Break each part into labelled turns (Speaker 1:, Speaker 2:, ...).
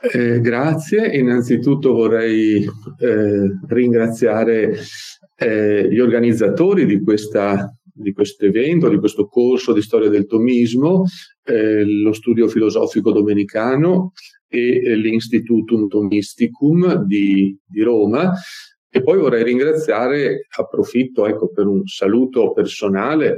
Speaker 1: Eh, grazie, innanzitutto vorrei eh, ringraziare eh, gli organizzatori di, questo evento, di questo corso di storia del tomismo, eh, lo studio filosofico domenicano e eh, l'Institutum Tomisticum di, di Roma. E poi vorrei ringraziare, approfitto ecco, per un saluto personale,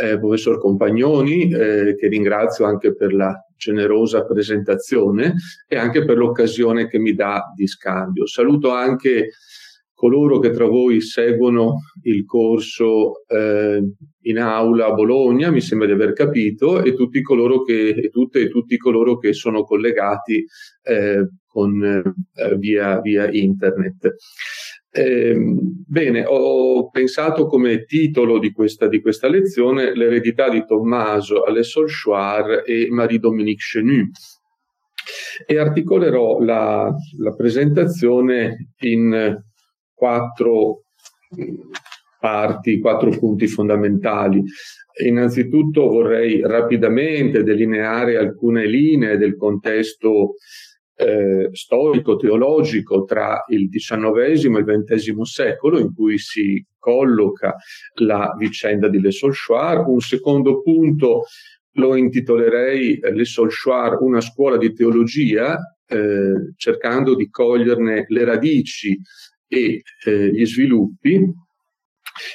Speaker 1: eh, professor Compagnoni, eh, che ringrazio anche per la generosa presentazione e anche per l'occasione che mi dà di scambio. Saluto anche coloro che tra voi seguono il corso eh, in aula a Bologna, mi sembra di aver capito, e tutti coloro che, e tutte e tutti coloro che sono collegati eh, con, eh, via, via internet. Eh, bene, ho pensato come titolo di questa, di questa, lezione l'eredità di Tommaso alle Solchoir e Marie-Dominique Chenu e articolerò la, la presentazione in quattro parti, quattro punti fondamentali. Innanzitutto vorrei rapidamente delineare alcune linee del contesto eh, storico-teologico tra il XIX e il XX secolo in cui si colloca la vicenda di Le Solchoir. Un secondo punto lo intitolerei eh, Le Solchoir, una scuola di teologia, eh, cercando di coglierne le radici e eh, gli sviluppi.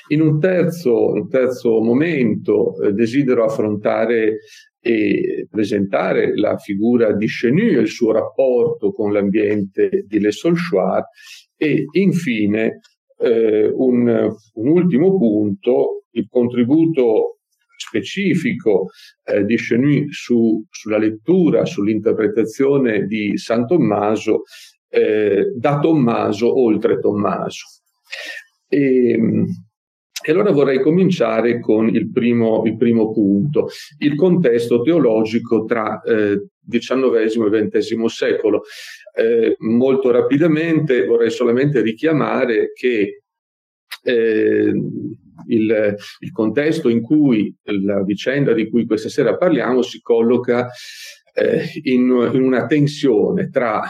Speaker 1: In un terzo, un terzo momento eh, desidero affrontare e presentare la figura di Chenu e il suo rapporto con l'ambiente di Le Solchoir e infine eh, un, un, ultimo punto, il contributo specifico eh, di Chenu su, sulla lettura, sull'interpretazione di San Tommaso eh, da Tommaso oltre Tommaso. E, e allora vorrei cominciare con il primo, il primo punto, il contesto teologico tra eh, XIX e XX secolo. Eh, molto rapidamente vorrei solamente richiamare che eh, il, il, contesto in cui la vicenda di cui questa sera parliamo si colloca eh, in, in, una tensione tra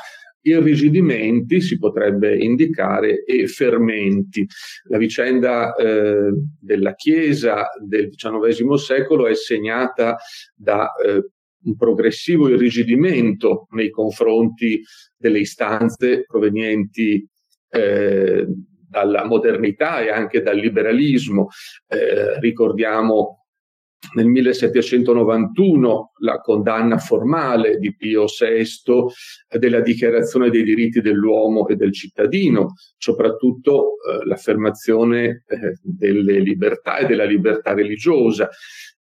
Speaker 1: irrigidimenti si potrebbe indicare e fermenti. La vicenda eh, della Chiesa del XIX secolo è segnata da eh, un progressivo irrigidimento nei confronti delle istanze provenienti eh, dalla modernità e anche dal liberalismo. Eh, ricordiamo nel 1791 la condanna formale di Pio VI della dichiarazione dei diritti dell'uomo e del cittadino, soprattutto eh, l'affermazione eh, delle libertà e della libertà religiosa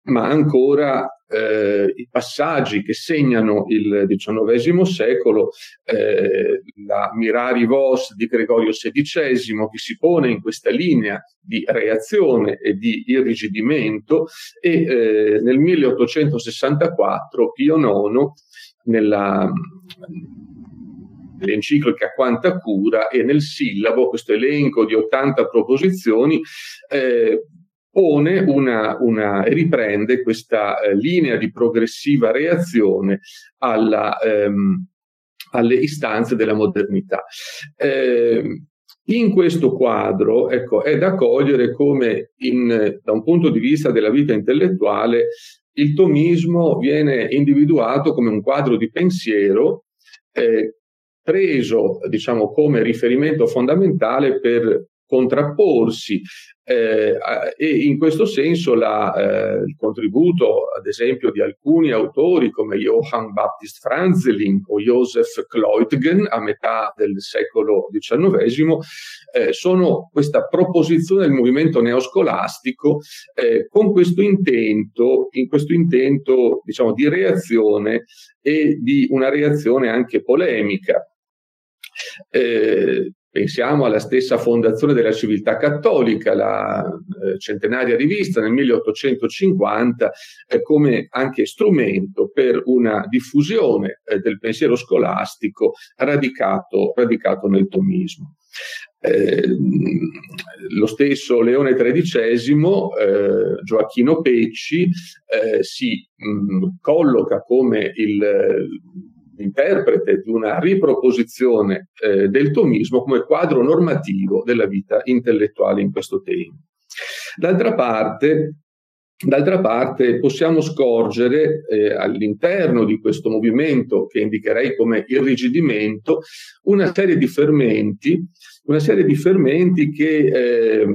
Speaker 1: ma ancora eh, i passaggi che segnano il XIX secolo, eh, la Mirari Vos di Gregorio XVI che si pone in questa linea di reazione e di irrigidimento e eh, nel 1864 Pio IX nella nell'enciclica Quanta Cura e nel sillabo, questo elenco di 80 proposizioni, eh, pone una, una, riprende questa eh, linea di progressiva reazione alla, ehm, alle istanze della modernità. Eh, in questo quadro ecco, è da cogliere come in, da un punto di vista della vita intellettuale il tomismo viene individuato come un quadro di pensiero eh, preso diciamo, come riferimento fondamentale per contrapporsi eh, e in questo senso la, eh, il contributo, ad esempio, di alcuni autori come Johann Baptist Franzelin o Joseph Kleutgen a metà del secolo XIX eh, sono questa proposizione del movimento neoscolastico eh, con questo intento, in questo intento diciamo, di reazione e di una reazione anche polemica. Eh, Pensiamo alla stessa fondazione della civiltà cattolica, la eh, centenaria rivista nel 1850, eh, come anche strumento per una diffusione eh, del pensiero scolastico radicato, radicato nel tomismo. Lo stesso Leone XIII, Gioacchino Pecci, si mh, colloca come il interprete di una riproposizione eh, del tomismo come quadro normativo della vita intellettuale in questo tempo. D'altra parte, D'altra parte possiamo scorgere eh, all'interno di questo movimento che indicherei come irrigidimento una serie di fermenti, una serie di fermenti che eh,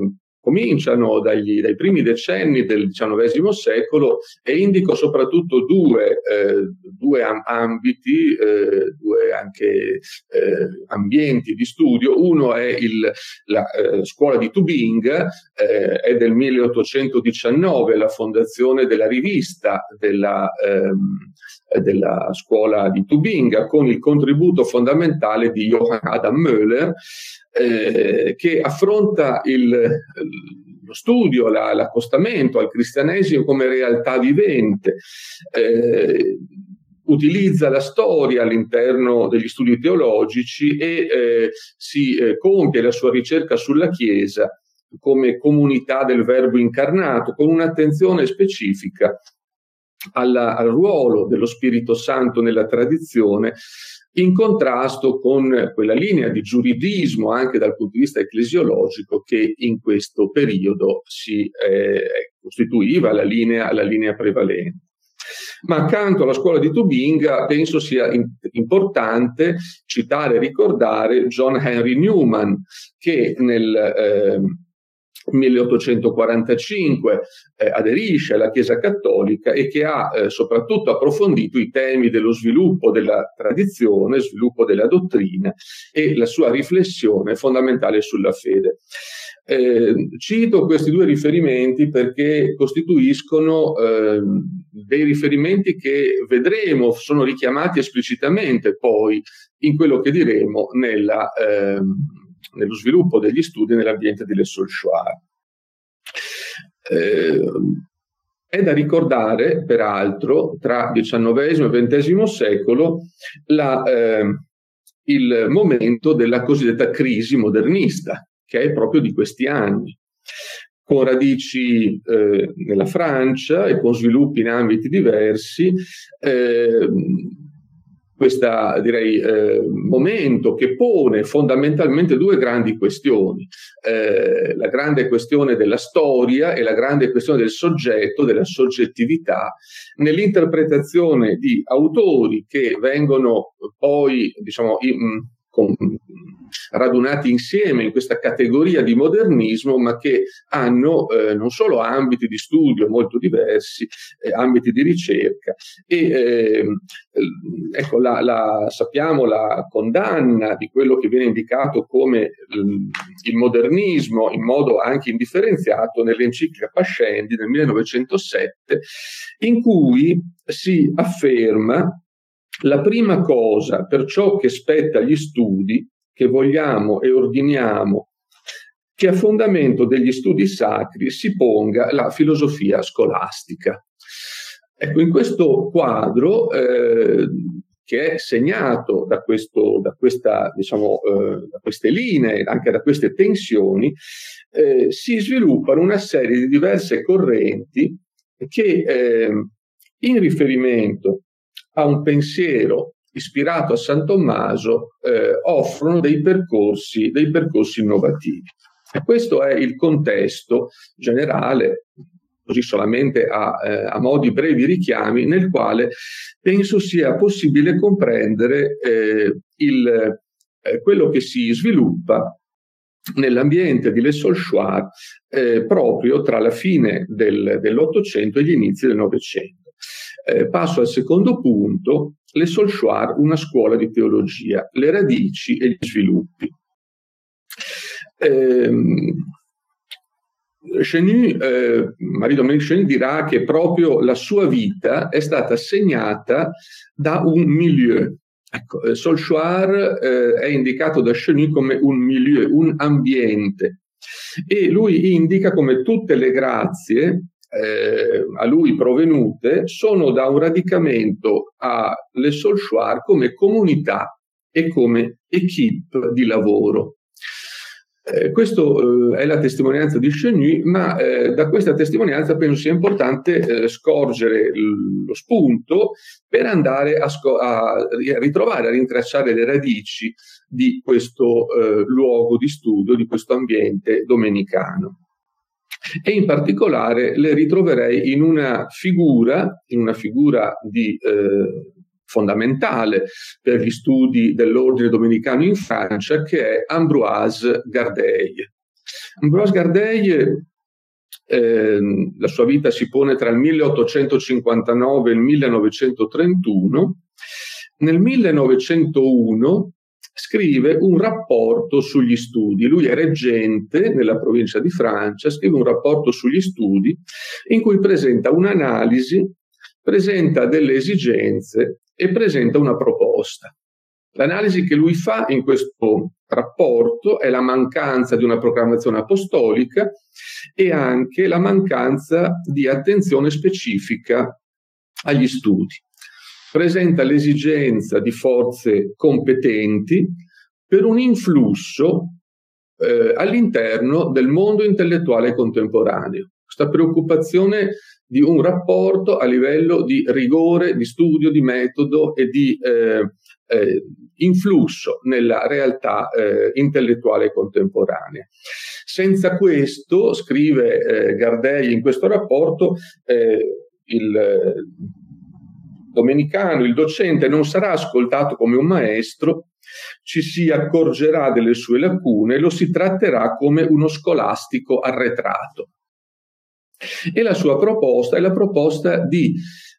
Speaker 1: cominciano dagli, dai primi decenni del XIX secolo e indico soprattutto due, eh, due ambiti, eh, due anche eh, ambienti di studio. Uno è il, la eh, scuola di Tubinga, eh, è del 1819, la fondazione della rivista della, ehm, della scuola di Tubinga con il contributo fondamentale di Johann Adam Möller eh, che affronta il, lo studio, la, l'accostamento al cristianesimo come realtà vivente, eh, utilizza la storia all'interno degli studi teologici e eh, si eh, compie la sua ricerca sulla Chiesa come comunità del Verbo incarnato, con un'attenzione specifica alla, al ruolo dello Spirito Santo nella tradizione in contrasto con quella linea di giuridismo anche dal punto di vista ecclesiologico che in questo periodo si eh, costituiva la linea, la linea prevalente. Ma accanto alla scuola di Tubinga penso sia in, importante citare e ricordare John Henry Newman, che nel eh, 1845 eh, aderisce alla Chiesa Cattolica e che ha eh, soprattutto approfondito i temi dello sviluppo della tradizione, sviluppo della dottrina e la sua riflessione fondamentale sulla fede. Eh, cito questi due riferimenti perché costituiscono eh, dei riferimenti che vedremo, sono richiamati esplicitamente poi in quello che diremo nella, eh, nello sviluppo degli studi nell'ambiente delle Solskjaer. Eh, è da ricordare, peraltro, tra XIX e XX secolo, la, eh, il momento della cosiddetta crisi modernista, che è proprio di questi anni, con radici eh, nella Francia e con sviluppi in ambiti diversi. Eh, questo direi eh, momento che pone fondamentalmente due grandi questioni, eh, la grande questione della storia e la grande questione del soggetto, della soggettività, nell'interpretazione di autori che vengono poi diciamo, in, con, radunati insieme in questa categoria di modernismo, ma che hanno eh, non solo ambiti di studio molto diversi, eh, ambiti di ricerca. E eh, ecco, la, la, sappiamo la condanna di quello che viene indicato come il modernismo in modo anche indifferenziato nell'enciclica Pascendi nel 1907, in cui si afferma la prima cosa per ciò che spetta agli studi che vogliamo e ordiniamo che a fondamento degli studi sacri si ponga la filosofia scolastica. Ecco, in questo quadro, eh, che è segnato da, questo, da, questa, diciamo, eh, da, queste linee, anche da queste tensioni, eh, si sviluppano una serie di diverse correnti che eh, in riferimento a un pensiero ispirato a San Tommaso, eh, offrono dei percorsi, dei percorsi innovativi. E questo è il contesto generale, così solamente a, eh, a modi brevi richiami, nel quale penso sia possibile comprendere eh, il, eh, quello che si sviluppa nell'ambiente di Le Solchoir eh, proprio tra la fine del, dell'Ottocento e gli inizi del Novecento. Eh, passo al secondo punto, le Solchoir, una scuola di teologia, le radici e gli sviluppi. Eh, Chenu, eh, Marie-Dominique Chenu dirà che proprio la sua vita è stata segnata da un milieu. Ecco, eh, Solchoir eh, è indicato da Chenu come un milieu, un ambiente. E lui indica come tutte le grazie eh, a lui provenute sono da un radicamento alle Solchoir come comunità e come equipe di lavoro. Eh, questa eh, è la testimonianza di Chenu, ma eh, da questa testimonianza penso sia importante eh, scorgere l- lo spunto per andare a, sco- a, ritrovare, a rintracciare le radici di questo eh, luogo di studio, di questo ambiente domenicano. E in particolare le ritroverei in una figura, in una figura di eh, fondamentale per gli studi dell'ordine domenicano in Francia, che è Ambroise Gardey. Ambroise Gardey, eh, la sua vita si pone tra il 1859 e il 1931. Nel 1901 scrive un rapporto sugli studi. Lui è reggente nella provincia di Francia, scrive un rapporto sugli studi in cui presenta un'analisi, presenta delle esigenze e presenta una proposta. L'analisi che lui fa in questo rapporto è la mancanza di una proclamazione apostolica e anche la mancanza di attenzione specifica agli studi. Presenta l'esigenza di forze competenti per un influsso eh, all'interno del mondo intellettuale contemporaneo. Questa preoccupazione di un rapporto a livello di rigore, di studio, di metodo e di eh, eh, influsso nella realtà eh, intellettuale contemporanea. Senza questo, scrive eh, Gardei in questo rapporto, eh, il domenicano, il docente non sarà ascoltato come un maestro, ci si accorgerà delle sue lacune e lo si tratterà come uno scolastico arretrato. E la sua proposta è la proposta di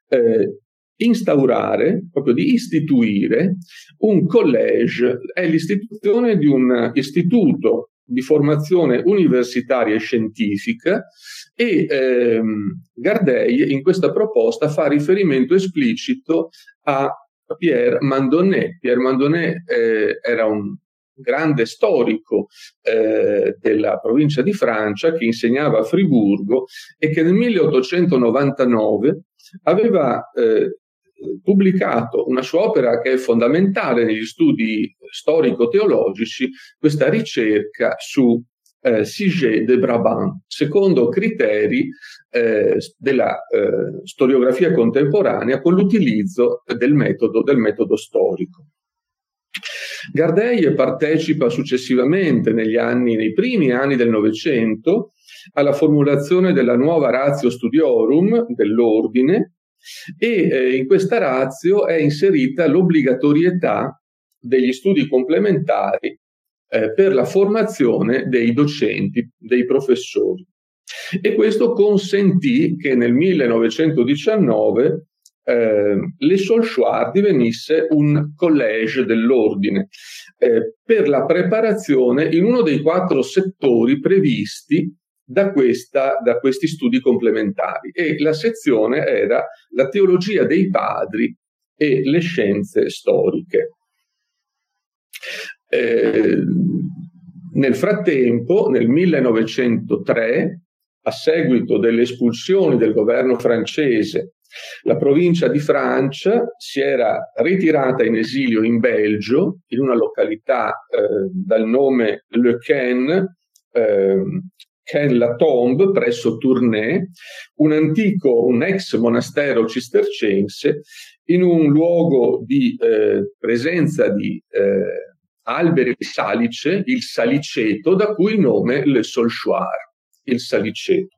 Speaker 1: eh, instaurare, proprio di istituire un college, è l'istituzione di un istituto di formazione universitaria e scientifica e ehm, Gardei in questa proposta fa riferimento esplicito a Pierre Mandonnet. Pierre Mandonnet eh, era un grande storico eh, della provincia di Francia che insegnava a Friburgo e che nel 1899 aveva eh, pubblicato una sua opera che è fondamentale negli studi storico-teologici, questa ricerca su eh, Siget de Brabant, secondo criteri eh, della eh, storiografia contemporanea con l'utilizzo del metodo, del metodo storico. Gardei partecipa successivamente negli anni, nei primi anni del Novecento alla formulazione della nuova ratio studiorum dell'ordine e eh, in questa ratio è inserita l'obbligatorietà degli studi complementari eh, per la formazione dei docenti, dei professori. E questo consentì che nel 1919 eh, l'Esolchoir divenisse un collège dell'ordine eh, per la preparazione in uno dei quattro settori previsti da, questa, da questi studi complementari. E la sezione era la teologia dei padri e le scienze storiche. Eh, nel frattempo, nel 1903, a seguito delle espulsioni del governo francese la provincia di Francia si era ritirata in esilio in Belgio, in una località eh, dal nome Le Ken, eh, Ken la Tombe, presso Tournai, un antico, un ex monastero cistercense, in un luogo di eh, presenza di eh, alberi di salice, il saliceto, da cui il nome Le Solchoir, il saliceto.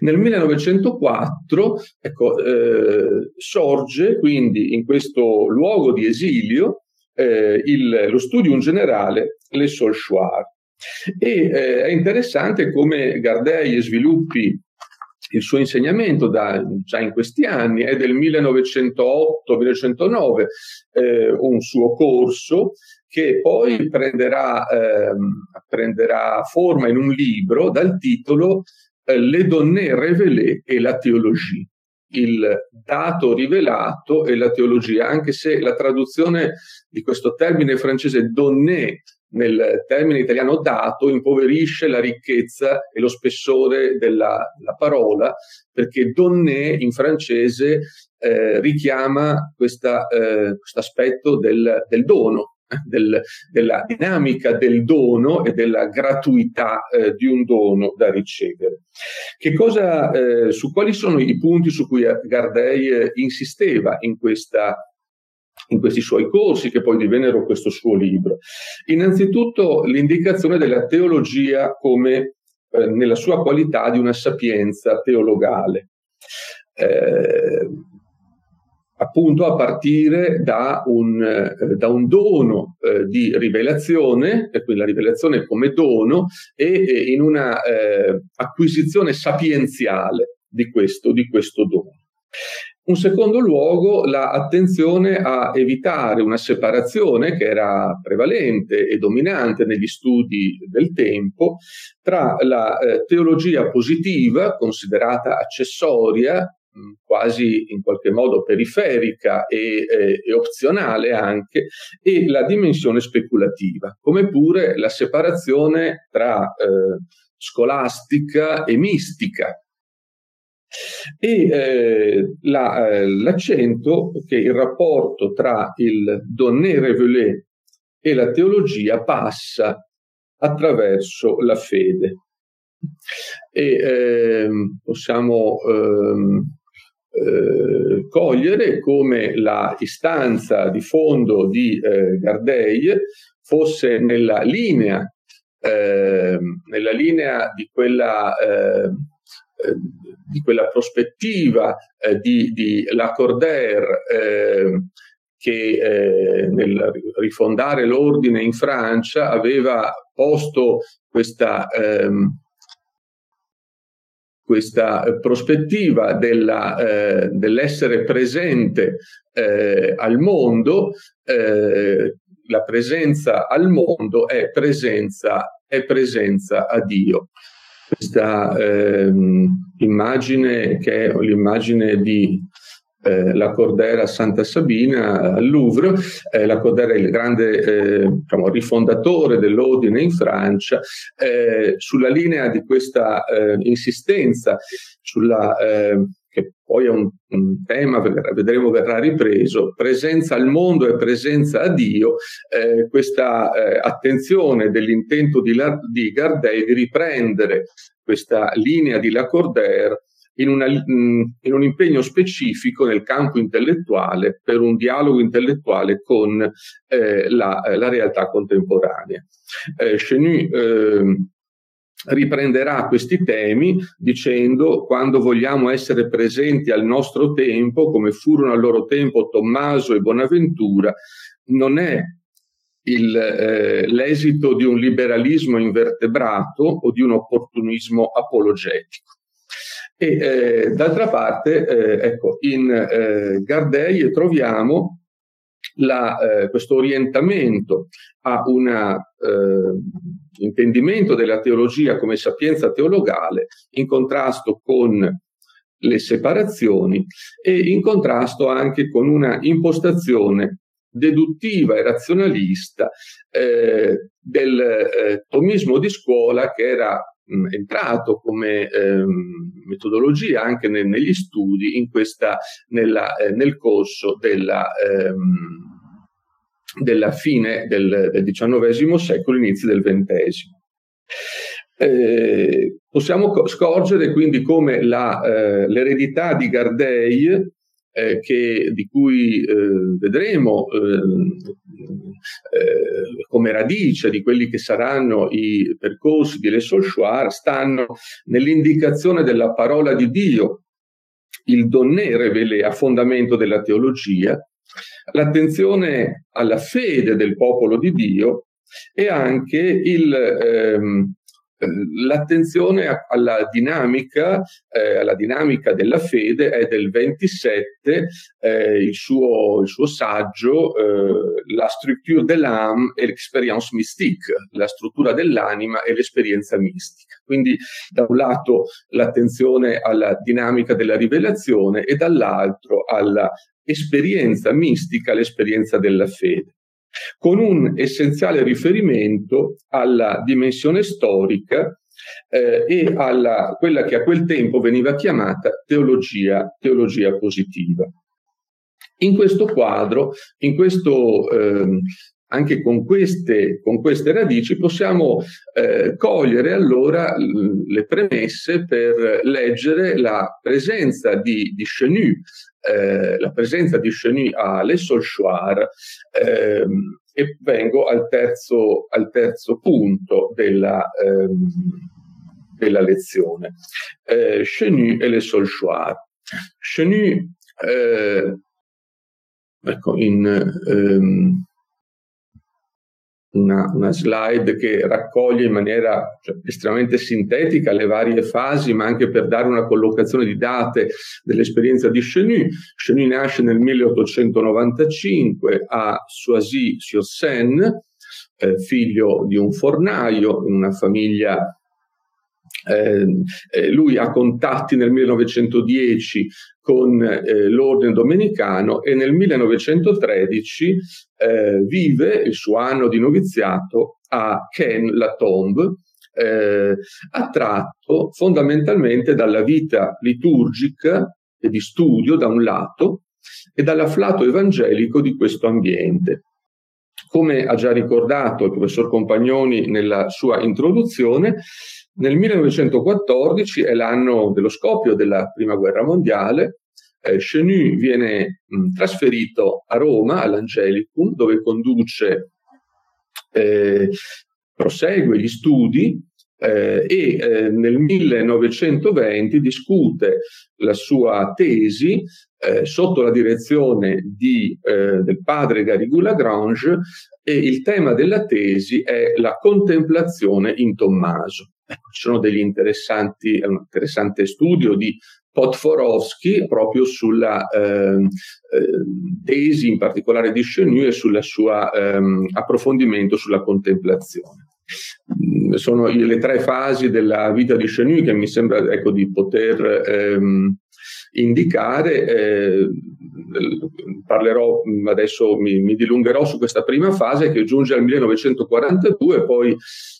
Speaker 1: Nel 1904 ecco, eh, sorge quindi in questo luogo di esilio eh, il, lo studium generale Le Solchoir. E eh, è interessante come Gardei sviluppi il suo insegnamento da, già in questi anni, è del 1908-1909, eh, un suo corso che poi prenderà, ehm, prenderà forma in un libro dal titolo eh, le donne révélées e la teologia, il dato rivelato e la teologia, anche se la traduzione di questo termine francese donné nel termine italiano dato impoverisce la ricchezza e lo spessore della, della parola, perché donné in francese eh, richiama questo eh, aspetto del, del, dono, del, della dinamica del dono e della gratuità eh, di un dono da ricevere. Che cosa, eh, su quali sono i punti su cui Gardei eh, insisteva in questa in questi suoi corsi che poi divennero questo suo libro. Innanzitutto l'indicazione della teologia come eh, nella sua qualità di una sapienza teologale. Eh, appunto a partire da un, eh, da un dono eh, di rivelazione, e quindi la rivelazione come dono, e, e in una eh, acquisizione sapienziale di questo, di questo dono. Un secondo luogo, l'attenzione a evitare una separazione che era prevalente e dominante negli studi del tempo tra la eh, teologia positiva, considerata accessoria, quasi in qualche modo periferica e, eh, e, opzionale anche, e la dimensione speculativa, come pure la separazione tra eh, scolastica e mistica. E eh, la, eh, l'accento che il rapporto tra il donné révélé e la teologia passa attraverso la fede. E ehm, possiamo ehm, eh, cogliere come la istanza di fondo di eh, Gardei fosse nella linea, eh, nella linea di quella, di quella prospettiva eh, di, di Lacordaire che nel rifondare l'ordine in Francia aveva posto questa ehm, questa eh, prospettiva della, eh, dell'essere presente eh, al mondo, eh, la presenza al mondo è presenza, è presenza a Dio. Questa ehm, immagine che è l'immagine di eh, la Cordera Santa Sabina al Louvre. Eh, la Cordera è il grande eh, diciamo, rifondatore dell'ordine in Francia, eh, sulla linea di questa eh, insistenza sulla che poi è un, un, tema, vedremo verrà ripreso, presenza al mondo e presenza a Dio, eh, questa eh, attenzione dell'intento di, La, di Gardei di riprendere questa linea di Lacordaire in, una, mm, in, un impegno specifico nel campo intellettuale per un dialogo intellettuale con eh, la, la, realtà contemporanea. Eh, Chenu eh, riprenderà questi temi dicendo quando vogliamo essere presenti al nostro tempo, come furono al loro tempo Tommaso e Bonaventura, non è il, eh, l'esito di un liberalismo invertebrato o di un opportunismo apologetico e eh, d'altra parte, eh, ecco, in eh, Gardei troviamo la, eh, questo orientamento a un eh, intendimento della teologia come sapienza teologale in contrasto con le separazioni e in contrasto anche con una impostazione deduttiva e razionalista eh, del eh, tomismo di scuola che era mh, entrato come ehm, metodologia anche ne, negli studi in questa, nella, eh, nel corso della, ehm, della fine del, del XIX secolo, inizio del XX. Eh, possiamo scorgere quindi come la, eh, l'eredità di Gardei eh, che, di cui eh, vedremo eh, eh, come radice di quelli che saranno i percorsi di Le Solchoir, stanno nell'indicazione della parola di Dio, il donné revele a fondamento della teologia, l'attenzione alla fede del popolo di Dio e anche il, ehm, L'attenzione alla dinamica, eh, alla dinamica della fede è del 27, eh, il, suo, il, suo, saggio, eh, La structure de l'âme et l'expérience mystique, la struttura dell'anima e l'esperienza mistica. Quindi da un lato l'attenzione alla dinamica della rivelazione e dall'altro alla esperienza mistica, l'esperienza della fede con un essenziale riferimento alla dimensione storica eh, e a quella che a quel tempo veniva chiamata teologia, teologia positiva. In questo quadro, in questo eh, anche con queste, con queste radici possiamo eh, cogliere allora le premesse per leggere la presenza di, di Chenu, eh, la presenza di Chenu a Le Solchoir eh, e vengo al terzo, al terzo punto della, ehm, della lezione. Eh, Chenu e Le Solchoir. Chenu, eh, ecco, in... Ehm, una, una, slide che raccoglie in maniera cioè, estremamente sintetica le varie fasi, ma anche per dare una collocazione di date dell'esperienza di Chenu. Chenu nasce nel 1895 a Soisy-sur-Seine, eh, figlio di un fornaio in una famiglia eh, eh, lui ha contatti nel 1910 con eh, l'ordine domenicano e nel 1913 eh, vive il suo anno di noviziato a Ken-la-Tombe, eh, attratto fondamentalmente dalla vita liturgica e di studio da un lato e dall'afflato evangelico di questo ambiente. Come ha già ricordato il professor Compagnoni nella sua introduzione, nel 1914 è l'anno dello scoppio della Prima Guerra Mondiale. Eh, Chenu viene mh, trasferito a Roma, all'Angelicum, dove conduce, eh, prosegue gli studi eh, e eh, nel 1920 discute la sua tesi eh, sotto la direzione di, eh, del padre Garrigou Lagrange e il tema della tesi è la contemplazione in Tommaso. Ci sono degli interessanti, un interessante studio di Potforowski proprio sulla eh, tesi in particolare di Chenu e sul suo ehm, approfondimento sulla contemplazione. Mm, sono le tre fasi della vita di Chenu che mi sembra ecco, di poter ehm, indicare. Eh, parlerò adesso, mi, mi dilungherò su questa prima fase che giunge al 1942, poi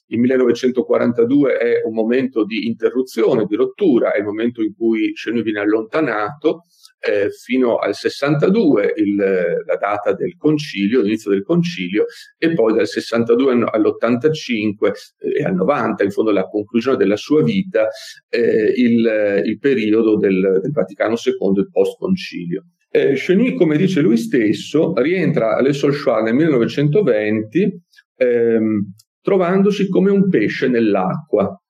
Speaker 1: il 1942 è un momento di interruzione, di rottura, è il momento in cui Chenu viene allontanato eh, fino al 62, il, la data del concilio, l'inizio del concilio, e poi dal 62 all'85 eh, e al 90, in fondo la conclusione della sua vita, eh, il, il, periodo del, del Vaticano II, il post-concilio. Eh, Cheny, come dice lui stesso, rientra alle Solchoir nel 1920 ehm, trovandosi come un pesce nell'acqua.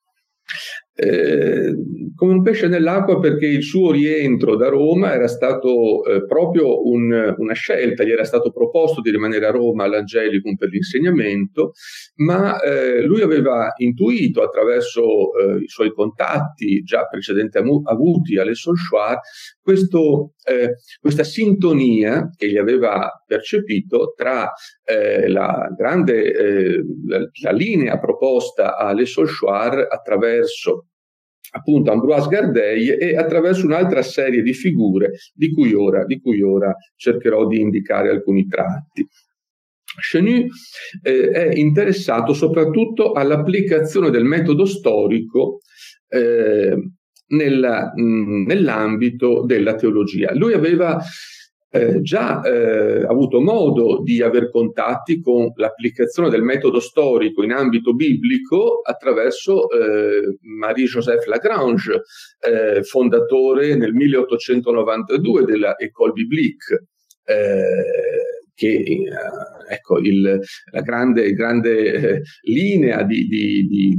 Speaker 1: Eh, come un pesce nell'acqua perché il suo rientro da Roma era stato eh, proprio un, una scelta, gli era stato proposto di rimanere a Roma all'Angelicum per l'insegnamento, ma eh, lui aveva intuito attraverso eh, i suoi contatti già precedenti avuti alle Solchoir questo, eh, questa sintonia che gli aveva percepito tra eh, la grande eh, la, linea proposta alle Solchoir attraverso appunto Ambroise Gardei e attraverso un'altra serie di figure di cui ora, di cui ora cercherò di indicare alcuni tratti. Chenu eh, è interessato soprattutto all'applicazione del metodo storico eh, nella, mh, nell'ambito della teologia. Lui aveva eh, già eh, avuto modo di aver contatti con l'applicazione del metodo storico in ambito biblico attraverso eh, Marie-Joseph Lagrange, eh, fondatore nel 1892 della École Biblique. Eh, che eh, ecco, il, la grande, grande eh, linea di, di, di,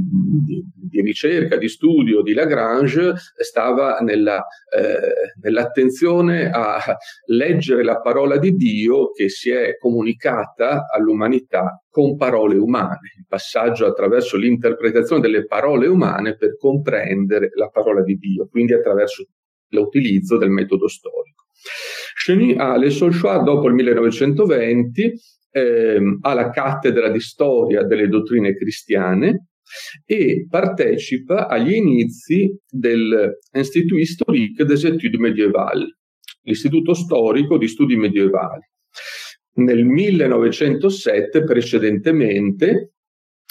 Speaker 1: di, ricerca, di studio di Lagrange stava nella, eh, nell'attenzione a leggere la parola di Dio che si è comunicata all'umanità con parole umane, il passaggio attraverso l'interpretazione delle parole umane per comprendere la parola di Dio, quindi attraverso l'utilizzo del metodo storico. Cheny ha le Solchoir dopo il 1920 ehm, alla cattedra di storia delle dottrine cristiane e partecipa agli inizi dell'Institut historique des études médiévales, l'istituto storico di studi medievali. Nel 1907 precedentemente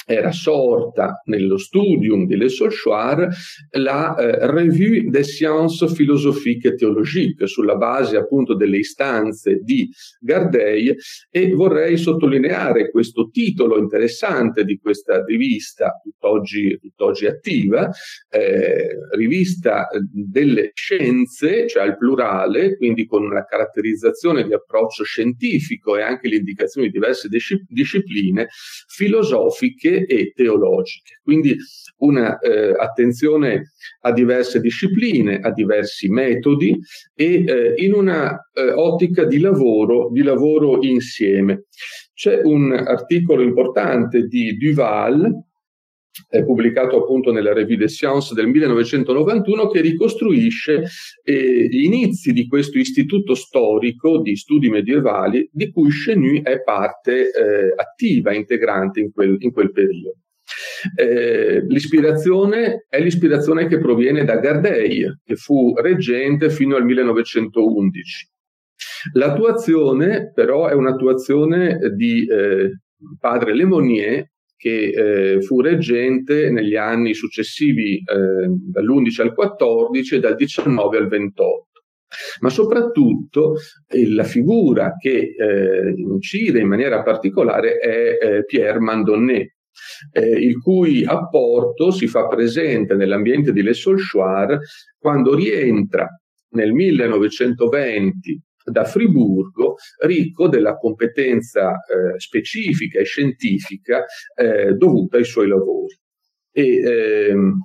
Speaker 1: era sorta nello studium di Le Solchoir la eh, Revue des sciences philosophiques et théologiques sulla base appunto delle istanze di Gardei e vorrei sottolineare questo titolo interessante di questa rivista tutt'oggi, tutt'oggi attiva, eh, rivista delle scienze, cioè al plurale, quindi con una caratterizzazione di approccio scientifico e anche l'indicazione di diverse discipline filosofiche e teologiche. Quindi una eh, attenzione a diverse discipline, a diversi metodi e eh, in una eh, ottica di lavoro, di lavoro insieme. C'è un articolo importante di Duval, è pubblicato appunto nella Revue des Sciences del 1991 che ricostruisce eh, gli inizi di questo istituto storico di studi medievali di cui Chenu è parte eh, attiva, integrante in quel, in quel periodo. Eh, l'ispirazione è l'ispirazione che proviene da Gardei, che fu reggente fino al 1911. L'attuazione però è un'attuazione di eh, padre Lemonnier che eh, fu reggente negli anni successivi eh, dall'11 al 14 e dal 19 al 28. Ma soprattutto eh, la figura che eh, incide in maniera particolare è eh, Pierre Mandonnet, eh, il cui apporto si fa presente nell'ambiente di Le Solchoir quando rientra nel 1920 da Friburgo, ricco della competenza eh, specifica e scientifica eh, dovuta ai suoi lavori. E, ehm,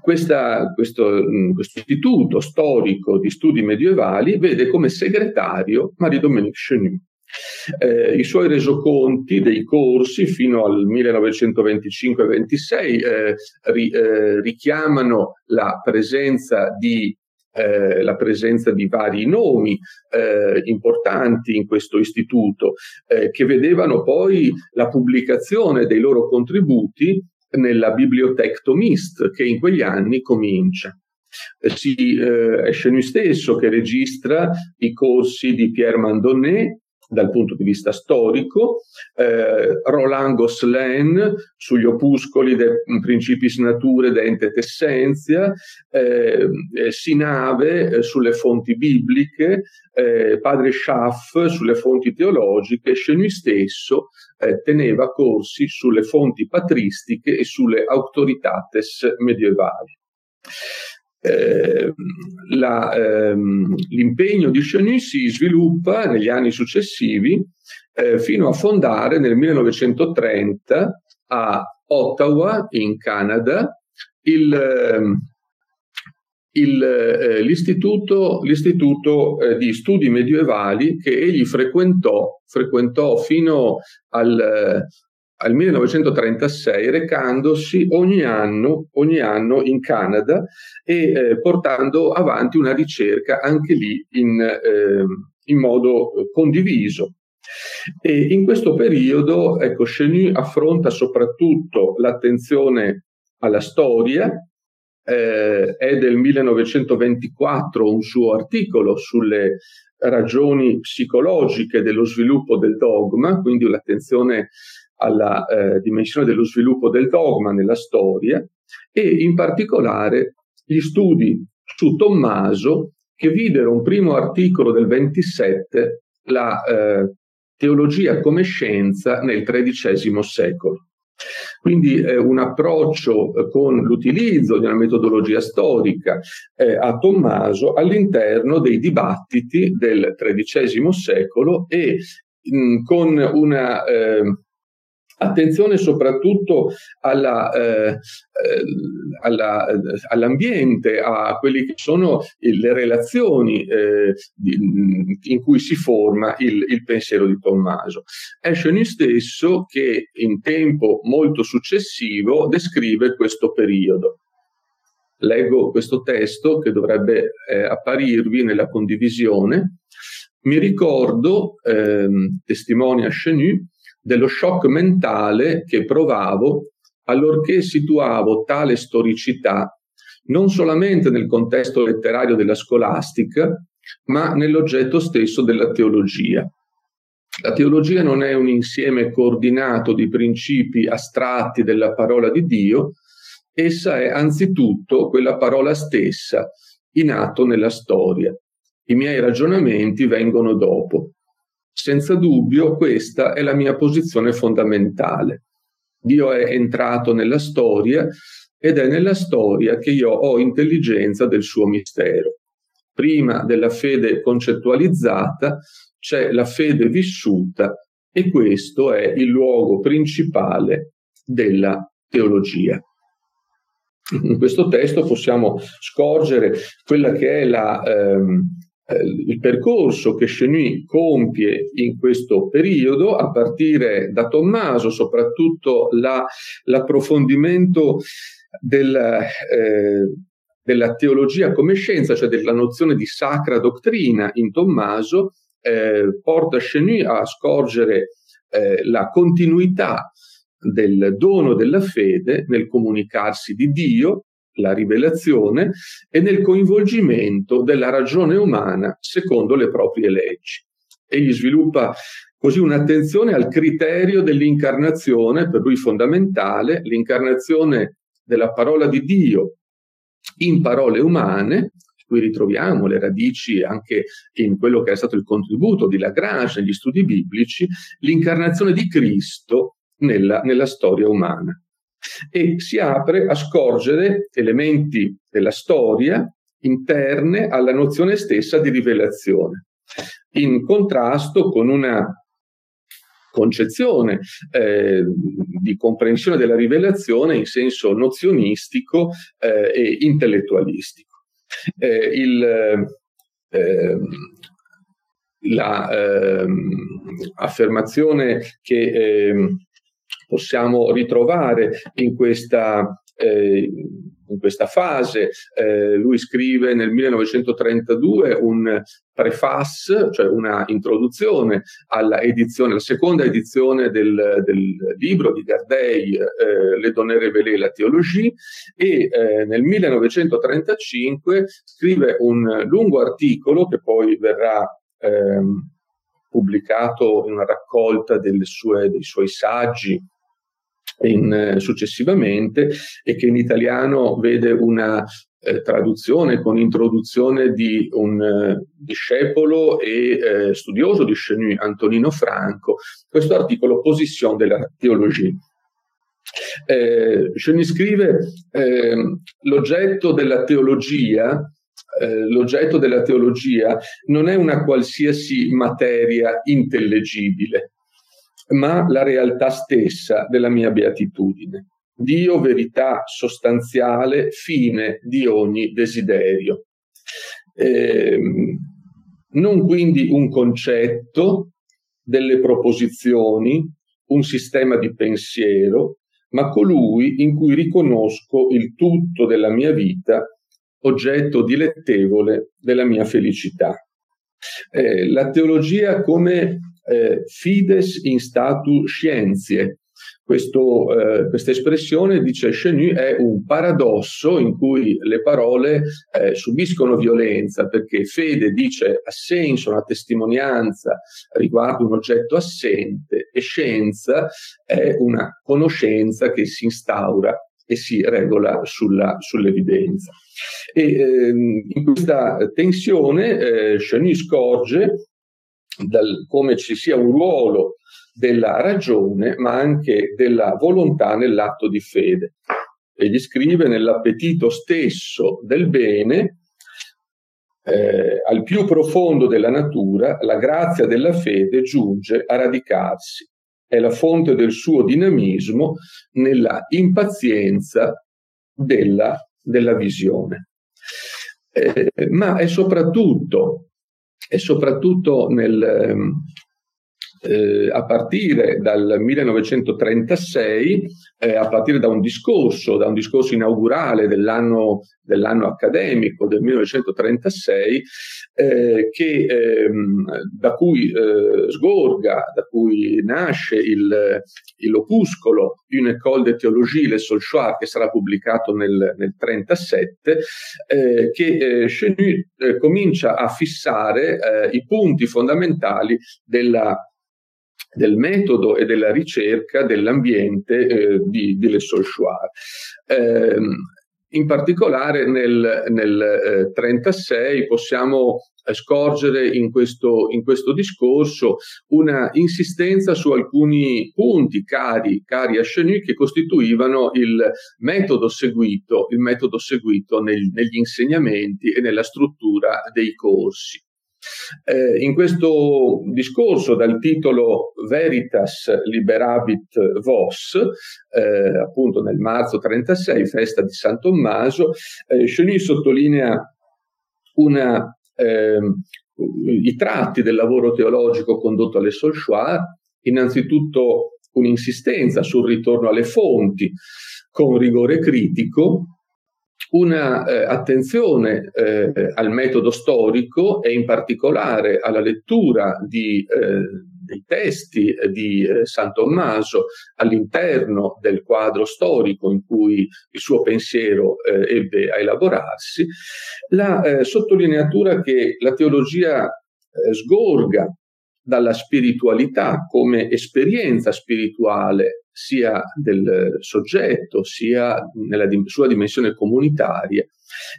Speaker 1: questa, questo, questo, istituto storico di studi medievali vede come segretario Marie-Dominique Chenu. Eh, I suoi resoconti dei corsi fino al 1925-26 eh, ri, eh, richiamano la presenza di eh, la presenza di vari nomi eh, importanti in questo istituto, eh, che vedevano poi la pubblicazione dei loro contributi nella Bibliothèque Thomiste, che in quegli anni comincia. Eh, si, eh, è Chenu stesso che registra i corsi di Pierre Mandonnet, dal punto di vista storico, eh, Roland Gosselin sugli opuscoli de Principis Nature de Entet Essentia, eh, eh, Sinave eh, sulle fonti bibliche, eh, padre Schaff sulle fonti teologiche, Chenu stesso eh, teneva corsi sulle fonti patristiche e sulle autoritates medievali. Eh, la, ehm, l'impegno di Chenu si sviluppa negli anni successivi eh, fino a fondare nel 1930 a Ottawa, in Canada, il, ehm, il, eh, l'istituto, l'istituto eh, di studi medievali che egli frequentò, frequentò fino al, al 1936 recandosi ogni anno, ogni anno in Canada e eh, portando avanti una ricerca anche lì in, eh, in modo condiviso. E in questo periodo, ecco, Chenu affronta soprattutto l'attenzione alla storia, eh, è del 1924 un suo articolo sulle ragioni psicologiche dello sviluppo del dogma, quindi l'attenzione alla eh, dimensione dello sviluppo del dogma nella storia e in particolare gli studi su Tommaso che videro un primo articolo del 27, la eh, teologia come scienza nel XIII secolo. Quindi eh, un approccio eh, con l'utilizzo di una metodologia storica eh, a Tommaso all'interno dei dibattiti del XIII secolo e mh, con una eh, Attenzione soprattutto alla, eh, eh alla, eh, all'ambiente, a quelle che sono le relazioni eh, in cui si forma il, il pensiero di Tommaso. È Schöni stesso che in tempo molto successivo descrive questo periodo. Leggo questo testo che dovrebbe eh, apparirvi nella condivisione. Mi ricordo, ehm, testimonia Chenu, dello shock mentale che provavo allorché situavo tale storicità non solamente nel contesto letterario della scolastica, ma nell'oggetto stesso della teologia. La teologia non è un insieme coordinato di principi astratti della parola di Dio, essa è anzitutto quella parola stessa, in atto nella storia. I miei ragionamenti vengono dopo. Senza dubbio questa è la mia posizione fondamentale. Dio è entrato nella storia ed è nella storia che io ho intelligenza del suo mistero. Prima della fede concettualizzata c'è la fede vissuta e questo è il luogo principale della teologia. In questo testo possiamo scorgere quella che è la, ehm, eh, il percorso che Chenui compie in questo periodo, a partire da Tommaso, soprattutto la, l'approfondimento del, eh, della teologia come scienza, cioè della nozione di sacra dottrina in Tommaso, eh, porta Chenui a scorgere eh, la continuità del dono della fede nel comunicarsi di Dio, la rivelazione, e nel coinvolgimento della ragione umana secondo le proprie leggi. Egli sviluppa così un'attenzione al criterio dell'incarnazione, per lui fondamentale, l'incarnazione della parola di Dio in parole umane, qui ritroviamo le radici anche in quello che è stato il contributo di Lagrange negli studi biblici, l'incarnazione di Cristo nella, nella storia umana. E si apre a scorgere elementi della storia interne alla nozione stessa di rivelazione, in contrasto con una concezione eh, di comprensione della rivelazione in senso nozionistico eh, e intellettualistico. Eh, il, ehm, la ehm, affermazione che ehm, possiamo ritrovare in questa, eh, in questa fase. Eh, lui scrive nel 1932 un preface, cioè una introduzione alla edizione, la seconda edizione del, del libro di Gardei, eh, Le donne révélées, la théologie, e eh, nel 1935 scrive un lungo articolo che poi verrà ehm, pubblicato in una raccolta sue, dei suoi saggi in, eh, successivamente e che in italiano vede una eh, traduzione con introduzione di un eh, discepolo e eh, studioso di Chenu, Antonino Franco, questo articolo Position della teologia. Eh, Chenu scrive ehm, l'oggetto della teologia eh, l'oggetto della teologia non è una qualsiasi materia intellegibile, ma la realtà stessa della mia beatitudine. Dio verità sostanziale, fine di ogni desiderio. Eh, non quindi un concetto, delle proposizioni, un sistema di pensiero, ma colui in cui riconosco il tutto della mia vita, oggetto dilettevole della mia felicità. Eh, la teologia come eh, fides in statu scienzie. Questo, eh, questa espressione, dice Chenu, è un paradosso in cui le parole eh, subiscono violenza perché fede dice assenso, una testimonianza riguardo un oggetto assente e scienza è una conoscenza che si instaura e si regola sulla, sull'evidenza. E, ehm, in questa tensione eh, Chenu scorge dal, come ci sia un ruolo della ragione, ma anche della volontà nell'atto di fede. Egli scrive nell'appetito stesso del bene, eh, al più profondo della natura, la grazia della fede giunge a radicarsi. È la fonte del suo dinamismo nella impazienza della, della visione. Eh, ma è soprattutto e soprattutto nel, ehm, eh, a partire dal 1936, eh, a partire da un discorso, da un discorso inaugurale dell'anno, dell'anno accademico del 1936, eh, che, ehm, da cui eh, sgorga, da cui nasce il, il opuscolo Une école de théologie, le Solchoir, che sarà pubblicato nel 1937, eh, che eh, Chenu comincia a fissare i punti fondamentali della del metodo e della ricerca dell'ambiente eh, di, di Le Solchoir. Eh, in particolare nel 1936 eh, possiamo eh, scorgere in questo, in questo, discorso una insistenza su alcuni punti cari, cari a Chenu che costituivano il metodo seguito, il metodo seguito nel, negli insegnamenti e nella struttura dei corsi. Eh, in questo discorso dal titolo Veritas Liberabit Vos, eh, appunto nel marzo 36, festa di San Tommaso, eh, Cheny sottolinea una, ehm, i tratti del lavoro teologico condotto alle Solchoir, innanzitutto un'insistenza sul ritorno alle fonti con rigore critico, una eh, attenzione eh, al metodo storico e in particolare alla lettura di, eh, dei testi di eh, San Tommaso all'interno del quadro storico in cui il suo pensiero eh, ebbe a elaborarsi, la eh, sottolineatura che la teologia sgorga dalla spiritualità come esperienza spirituale sia del soggetto sia nella sua dimensione comunitaria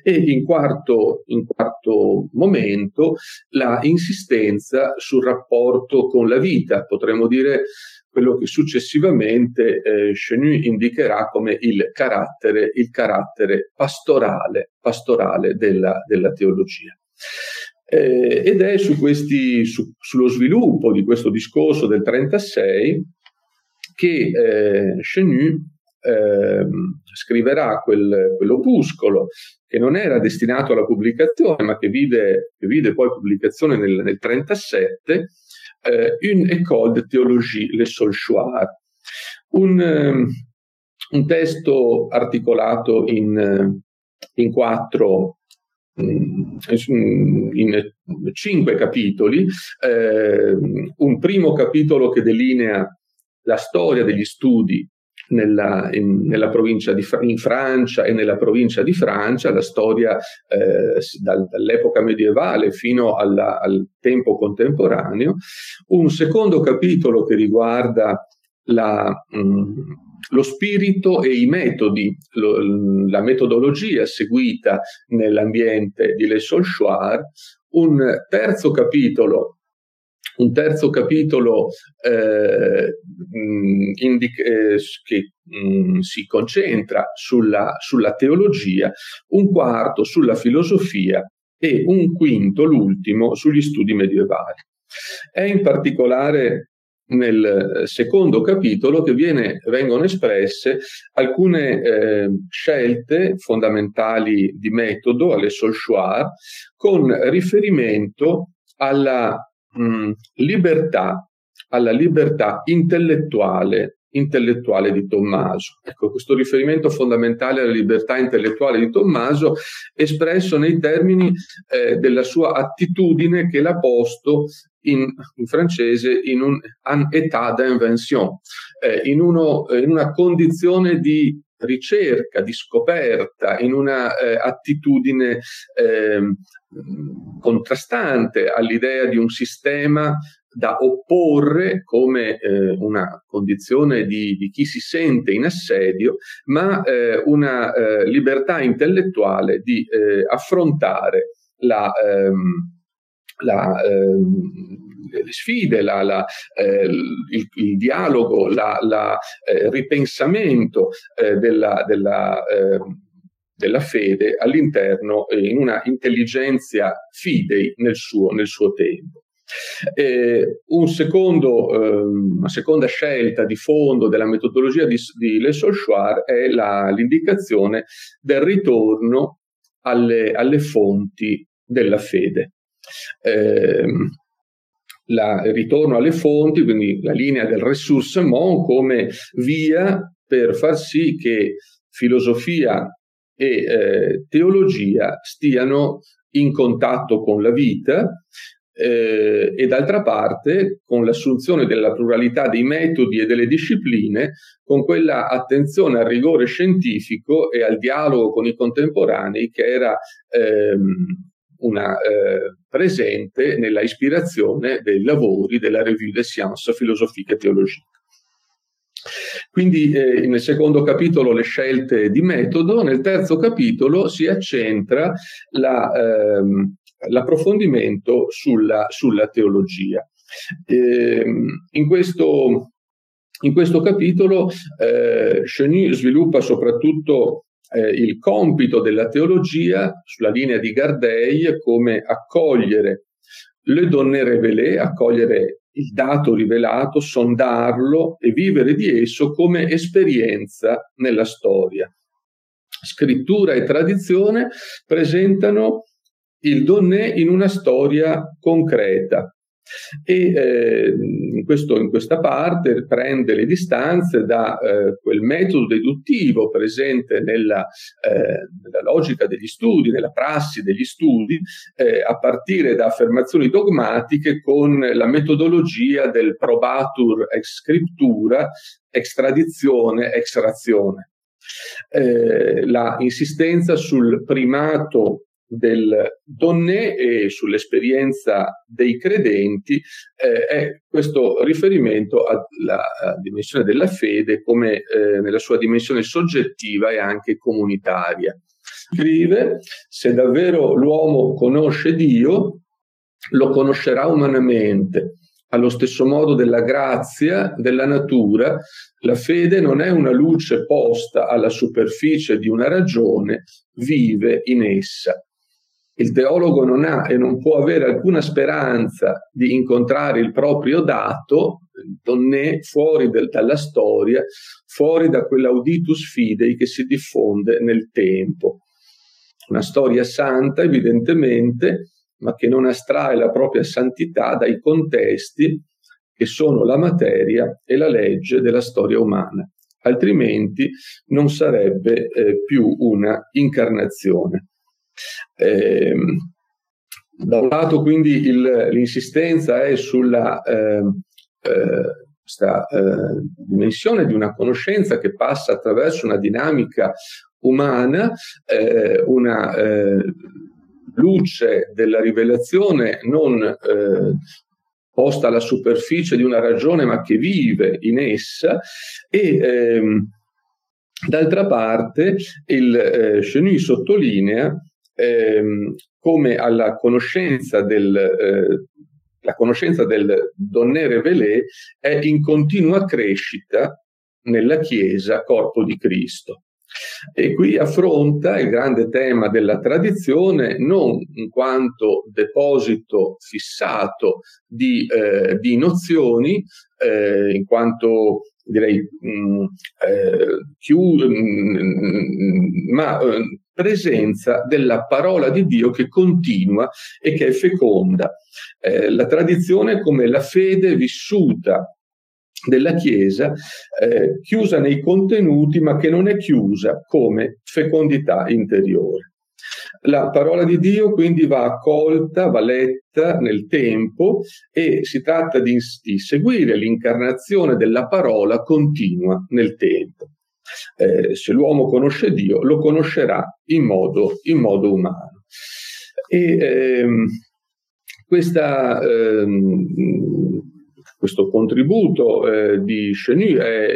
Speaker 1: e in quarto, in quarto momento la insistenza sul rapporto con la vita, potremmo dire quello che successivamente eh, Chenu indicherà come il carattere, il carattere pastorale, pastorale della, della teologia. Eh, ed è su questi, su, sullo sviluppo di questo discorso del 36 che eh, Chenu eh, scriverà quel, quell'opuscolo che non era destinato alla pubblicazione, ma che vide, che vide poi pubblicazione nel, nel 37, eh, Une école de théologie, le Solchoir, un, um, un testo articolato in, in quattro in cinque capitoli, eh, un primo capitolo che delinea la storia degli studi nella, in, nella provincia di in Francia e nella provincia di Francia, la storia eh, dal, dall'epoca medievale fino alla, al tempo contemporaneo, un secondo capitolo che riguarda la, mh, mm, lo spirito e i metodi, lo, la metodologia seguita nell'ambiente di Le Solchoir, un terzo capitolo un terzo capitolo eh, indica, eh, che mh, si concentra sulla, sulla, teologia, un quarto sulla filosofia e un quinto, l'ultimo, sugli studi medievali. È in particolare nel secondo capitolo che viene, vengono espresse alcune eh, scelte fondamentali di metodo alle Solchoir con riferimento alla mh, libertà, alla libertà intellettuale intellettuale di Tommaso. Ecco, questo riferimento fondamentale alla libertà intellettuale di Tommaso espresso nei termini eh, della sua attitudine che l'ha posto in, in francese in un un état d'invention, eh, in, uno, eh, in una condizione di ricerca, di scoperta, in una eh, attitudine eh, contrastante all'idea di un sistema da opporre come eh, una condizione di, di, chi si sente in assedio, ma eh, una eh, libertà intellettuale di eh, affrontare la, ehm, la, ehm, le sfide, la, la, eh, il, il, dialogo, il eh, ripensamento della, della ehm, della fede all'interno, in una intelligenza fidei nel suo, nel suo tempo. Eh, un secondo, eh, una seconda scelta di fondo della metodologia di, di Le Solchoir è la, l'indicazione del ritorno alle, alle fonti della fede. Eh, la, il ritorno alle fonti, quindi la linea del ressourcement come via per far sì che filosofia e eh, teologia stiano in contatto con la vita eh, e d'altra parte con l'assunzione della pluralità dei metodi e delle discipline, con quella attenzione al rigore scientifico e al dialogo con i contemporanei che era ehm, una eh, presente nella ispirazione dei lavori della Revue des Sciences Philosophiques et Théologiques. Quindi eh, nel secondo capitolo le scelte di metodo, nel terzo capitolo si accentra la, ehm, l'approfondimento sulla, sulla teologia. Eh, in, questo, in, questo, capitolo eh, Cheny sviluppa soprattutto eh, il compito della teologia sulla linea di Gardei come accogliere le donne révélées, accogliere il dato rivelato, sondarlo e vivere di esso come esperienza nella storia. Scrittura e tradizione presentano il donné in una storia concreta, e eh, in, questo, in, questa parte prende le distanze da eh, quel metodo deduttivo presente nella, eh, nella, logica degli studi, nella prassi degli studi, eh, a partire da affermazioni dogmatiche con la metodologia del probatur ex scriptura, extradizione, extrazione. Eh, la insistenza sul primato del donne e sull'esperienza dei credenti eh, è questo riferimento alla dimensione della fede come eh, nella sua dimensione soggettiva e anche comunitaria. Scrive, se davvero l'uomo conosce Dio, lo conoscerà umanamente. Allo stesso modo della grazia, della natura, la fede non è una luce posta alla superficie di una ragione, vive in essa il teologo non ha e non può avere alcuna speranza di incontrare il proprio dato, donné, fuori del, dalla storia, fuori da quell'auditus fidei che si diffonde nel tempo. Una storia santa, evidentemente, ma che non astrae la propria santità dai contesti che sono la materia e la legge della storia umana. Altrimenti non sarebbe eh, più una incarnazione. Eh, da un lato quindi il, l'insistenza è sulla eh, eh, questa, eh, dimensione di una conoscenza che passa attraverso una dinamica umana, eh, una eh, luce della rivelazione non posta alla superficie di una ragione ma che vive in essa. E ehm, d'altra parte il eh, Cheny sottolinea ehm, come alla conoscenza del, eh, la conoscenza del donné révélé è in continua crescita nella Chiesa, corpo di Cristo. E qui affronta il grande tema della tradizione non in quanto deposito fissato di, eh, di nozioni, eh, in quanto direi mh, mm, eh, chiuso, mh, mm, ma eh, presenza della parola di Dio che continua e che è feconda. Eh, la tradizione come la fede vissuta della Chiesa, eh, chiusa nei contenuti, ma che non è chiusa come fecondità interiore. La parola di Dio quindi va accolta, va letta nel tempo e si tratta di, di seguire l'incarnazione della parola continua nel tempo. Eh, se l'uomo conosce Dio, lo conoscerà in modo, in modo umano. E, ehm, questa, ehm, questo contributo eh, di Cheny,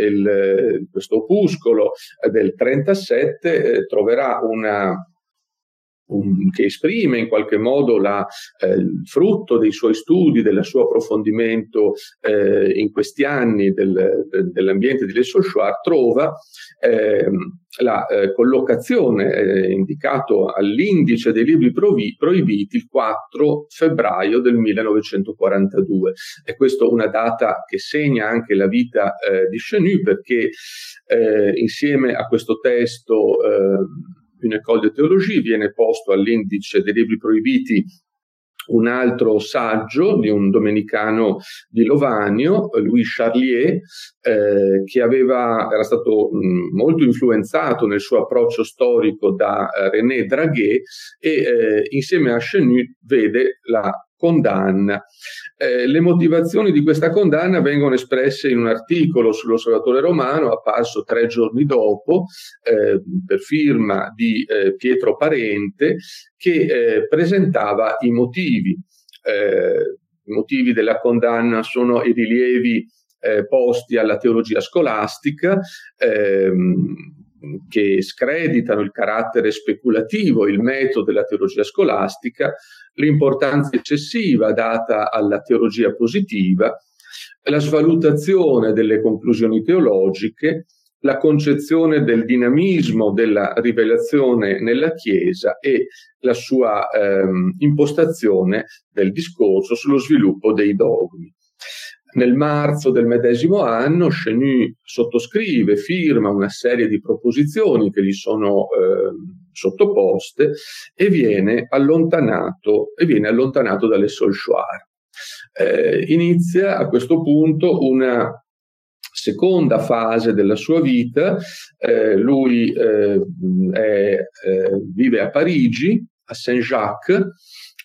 Speaker 1: il, questo opuscolo del 37, eh, troverà una, un, che esprime in qualche modo la, eh, il frutto dei suoi studi, del suo approfondimento eh, in questi anni del, de, dell'ambiente di Le Solchoir, trova eh, la eh, collocazione eh, indicato all'indice dei libri provi- proibiti il 4 febbraio del 1942. E questa è una data che segna anche la vita eh, di Chenu perché insieme a questo testo une école de théologie, viene posto all'indice dei libri proibiti un altro saggio di un domenicano di Lovanio, Louis Charlier, eh, che aveva, era stato mh, molto influenzato nel suo approccio storico da eh, René Draguet e eh, insieme a Chenu vede la condanna. Eh, le motivazioni di questa condanna vengono espresse in un articolo sull'Osservatore Romano apparso tre giorni dopo eh, per firma di eh, Pietro Parente che eh, presentava i motivi. Eh, I motivi della condanna sono i rilievi eh, posti alla teologia scolastica, ehm, che screditano il carattere speculativo, il metodo della teologia scolastica, l'importanza eccessiva data alla teologia positiva, la svalutazione delle conclusioni teologiche, la concezione del dinamismo della rivelazione nella Chiesa e la sua ehm, impostazione del discorso sullo sviluppo dei dogmi. Nel marzo del medesimo anno Chenu sottoscrive, firma una serie di proposizioni che gli sono eh, sottoposte e viene allontanato, e viene allontanato dalle Solchoir. Eh, inizia a questo punto una seconda fase della sua vita. Eh, lui eh, è, eh, vive a Parigi, a Saint-Jacques,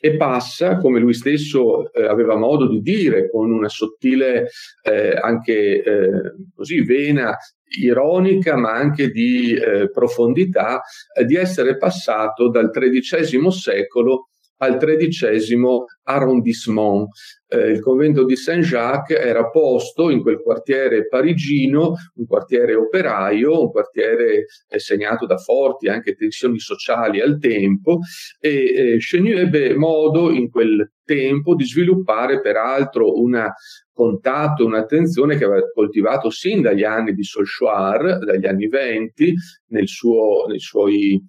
Speaker 1: e passa, come lui stesso eh, aveva modo di dire, con una sottile eh, anche eh, così vena ironica ma anche di eh, profondità, eh, di essere passato dal XIII secolo al tredicesimo arrondissement. Eh, il convento di Saint-Jacques era posto in quel quartiere parigino, un quartiere operaio, un quartiere eh, segnato da forti anche tensioni sociali al tempo e eh, Chenu ebbe modo in quel tempo di sviluppare peraltro un contatto, un'attenzione che aveva coltivato sin dagli anni di Solchoir, dagli anni venti, nei suoi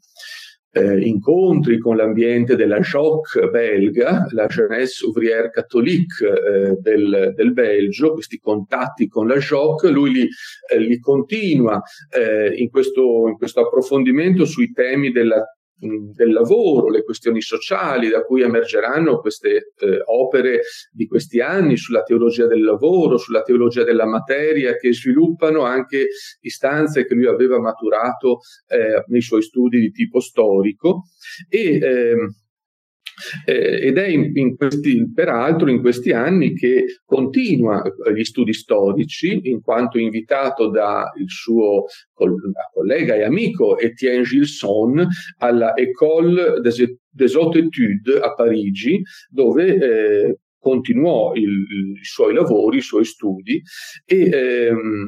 Speaker 1: eh, incontri con l'ambiente della JOC belga, la Jeunesse Ouvrière Catholique eh, del, del, Belgio, questi contatti con la JOC, lui li, eh, li continua eh, in questo, in questo approfondimento sui temi della del lavoro, le questioni sociali da cui emergeranno queste eh, opere di questi anni sulla teologia del lavoro, sulla teologia della materia, che sviluppano anche istanze che lui aveva maturato eh, nei suoi studi di tipo storico. E, eh, eh, ed è in, in questi, peraltro in questi anni che continua gli studi storici, in quanto invitato dal suo collega e amico Etienne Gilson alla École des, des Hautes Études a Parigi, dove eh, continuò il, i suoi lavori, i suoi studi e ehm,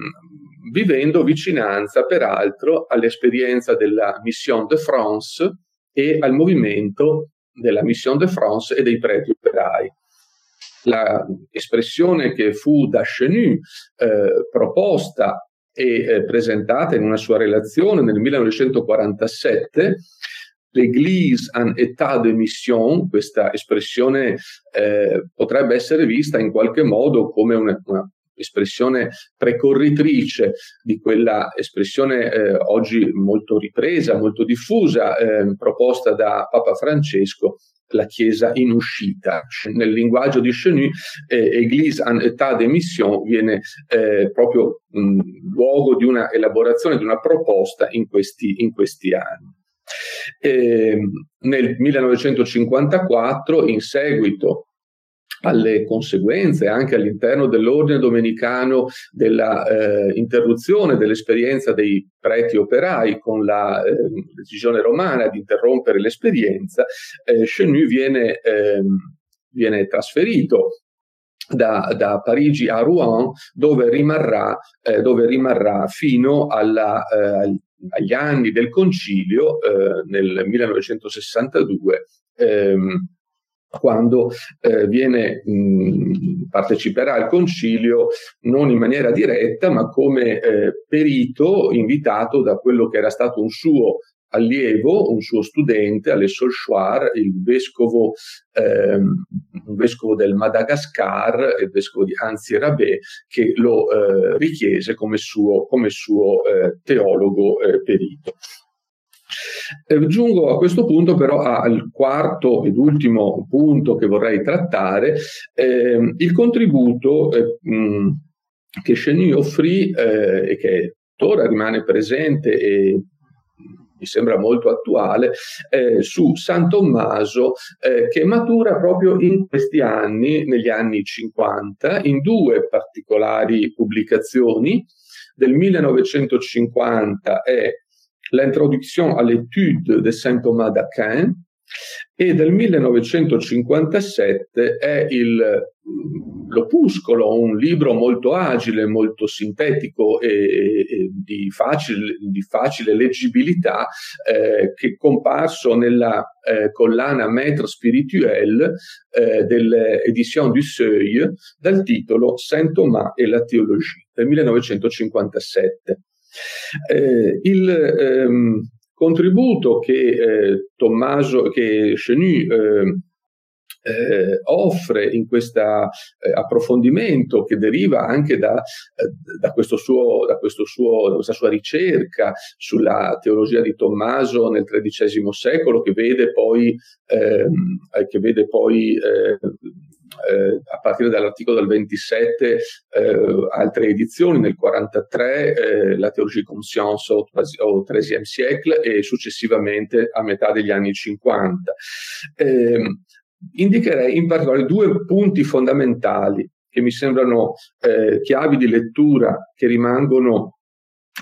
Speaker 1: vivendo vicinanza peraltro all'esperienza della Mission de France e al movimento della Mission de France e dei preti operai. L'espressione che fu da Chenu eh, proposta e eh, presentata in una sua relazione nel 1947 l'Église en état de mission, questa espressione eh, potrebbe essere vista in qualche modo come una, una espressione precorritrice di quella espressione eh, oggi molto ripresa, molto diffusa, eh, proposta da Papa Francesco, la Chiesa in uscita. Nel linguaggio di Chenu, eh, Église en état de mission viene eh, proprio mh, luogo di una elaborazione, di una proposta in questi, in questi anni. E, ehm, nel 1954, in seguito alle conseguenze anche all'interno dell'ordine domenicano della eh, dell'esperienza dei preti operai con la eh, decisione romana di interrompere l'esperienza, eh, Chenu viene, ehm, viene trasferito da, da, Parigi a Rouen, dove rimarrà, eh, dove rimarrà fino alla, eh, agli anni del concilio eh, nel 1962. Ehm, quando eh, viene, mh, parteciperà al concilio non in maniera diretta, ma come eh, perito invitato da quello che era stato un suo allievo, un suo studente, alle Solchoir, il vescovo, ehm, vescovo del Madagascar, il vescovo di Anzi Rabé, che lo eh, richiese come suo, come suo eh, teologo eh, perito. Giungo a questo punto però al quarto ed ultimo punto che vorrei trattare, eh, il contributo eh, che Cheny offrì eh, e che tuttora rimane presente e mi sembra molto attuale, eh, su San Tommaso eh, che matura proprio in questi anni, negli anni 50, in due particolari pubblicazioni. Del 1950 è L'introduction à l'étude de Saint Thomas d'Aquin e del 1957 è il L'Opuscolo, un libro molto agile, molto sintetico e, e di, facile, di, facile, leggibilità eh, che è comparso nella eh, collana Maître Spirituel eh, dell'Edition du Seuil dal titolo Saint Thomas et la théologie del 1957. Eh, il ehm, contributo che eh, Tommaso, che Chenu eh, eh, offre in questo eh, approfondimento che deriva anche da, eh, da, suo, da, suo, da, questa sua ricerca sulla teologia di Tommaso nel XIII secolo, che vede poi, ehm, che vede poi eh, a partire dall'articolo del 27 eh, altre edizioni, nel 43 eh, la Théologie Conscience au, au XIII siècle e successivamente a metà degli anni 50. Ehm, indicherei in particolare due punti fondamentali che mi sembrano eh, chiavi di lettura che rimangono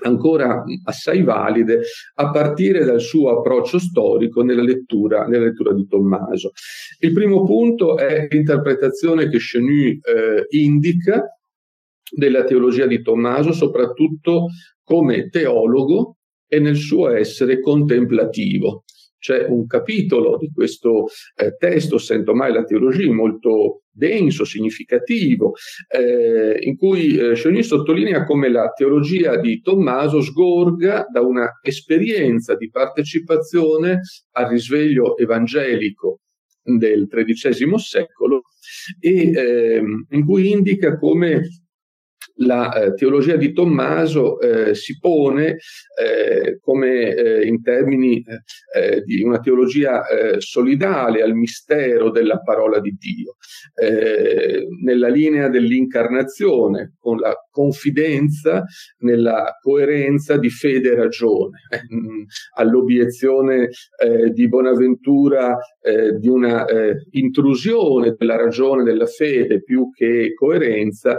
Speaker 1: ancora assai valide a partire dal suo approccio storico nella lettura, nella lettura di Tommaso. Il primo punto è l'interpretazione che Chenu eh, indica della teologia di Tommaso, soprattutto come teologo e nel suo essere contemplativo. C'è un capitolo di questo eh, testo, Sento mai la teologia, molto denso, significativo, eh, in cui eh, Chauny sottolinea come la teologia di Tommaso sgorga da una esperienza di partecipazione al risveglio evangelico del XIII secolo e eh, in cui indica come la eh, teologia di Tommaso eh, si pone eh, come eh, in termini eh, eh, di una teologia solidale al mistero della parola di Dio, nella linea dell'incarnazione, con la confidenza nella coerenza di fede e ragione, all'obiezione di Bonaventura di una intrusione della ragione della fede più che coerenza,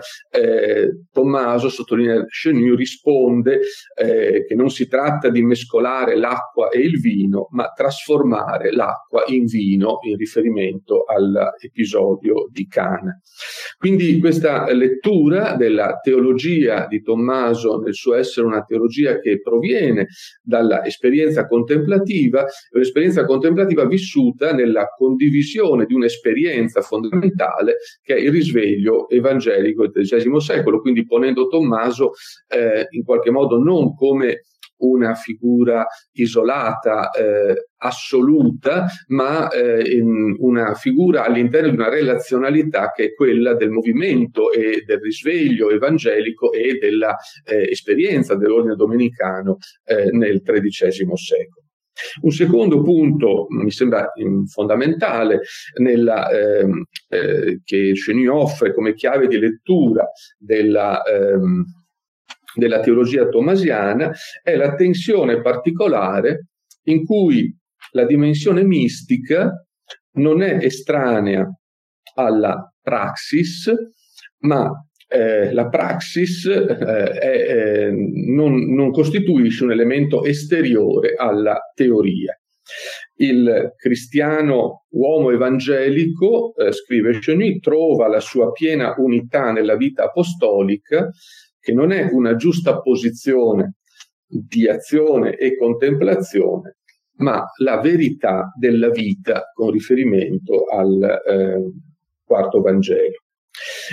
Speaker 1: Tommaso, sottolinea Chenu, risponde eh, che non si tratta di mescolare l'acqua e il vino, ma trasformare l'acqua in vino in riferimento all'episodio di Cana. Quindi questa lettura della teologia di Tommaso nel suo essere una teologia che proviene dall'esperienza contemplativa, un'esperienza contemplativa vissuta nella condivisione di un'esperienza fondamentale che è il risveglio evangelico del XIII secolo, quindi ponendo Tommaso eh, in qualche modo non come una figura isolata, eh, assoluta, ma eh, una figura all'interno di una relazionalità che è quella del movimento e del risveglio evangelico e dell'esperienza eh, dell'ordine domenicano eh, nel XIII secolo. Un secondo punto mi sembra mm, fondamentale nella, ehm, eh, che Chenu offre come chiave di lettura della, ehm, della teologia tomasiana è l'attenzione particolare in cui la dimensione mistica non è estranea alla praxis, ma eh, la praxis eh, è, eh, non, non costituisce un elemento esteriore alla teoria. Il cristiano uomo evangelico, eh, scrive Cheny, trova la sua piena unità nella vita apostolica, che non è una giusta posizione di azione e contemplazione, ma la verità della vita con riferimento al eh, quarto Vangelo.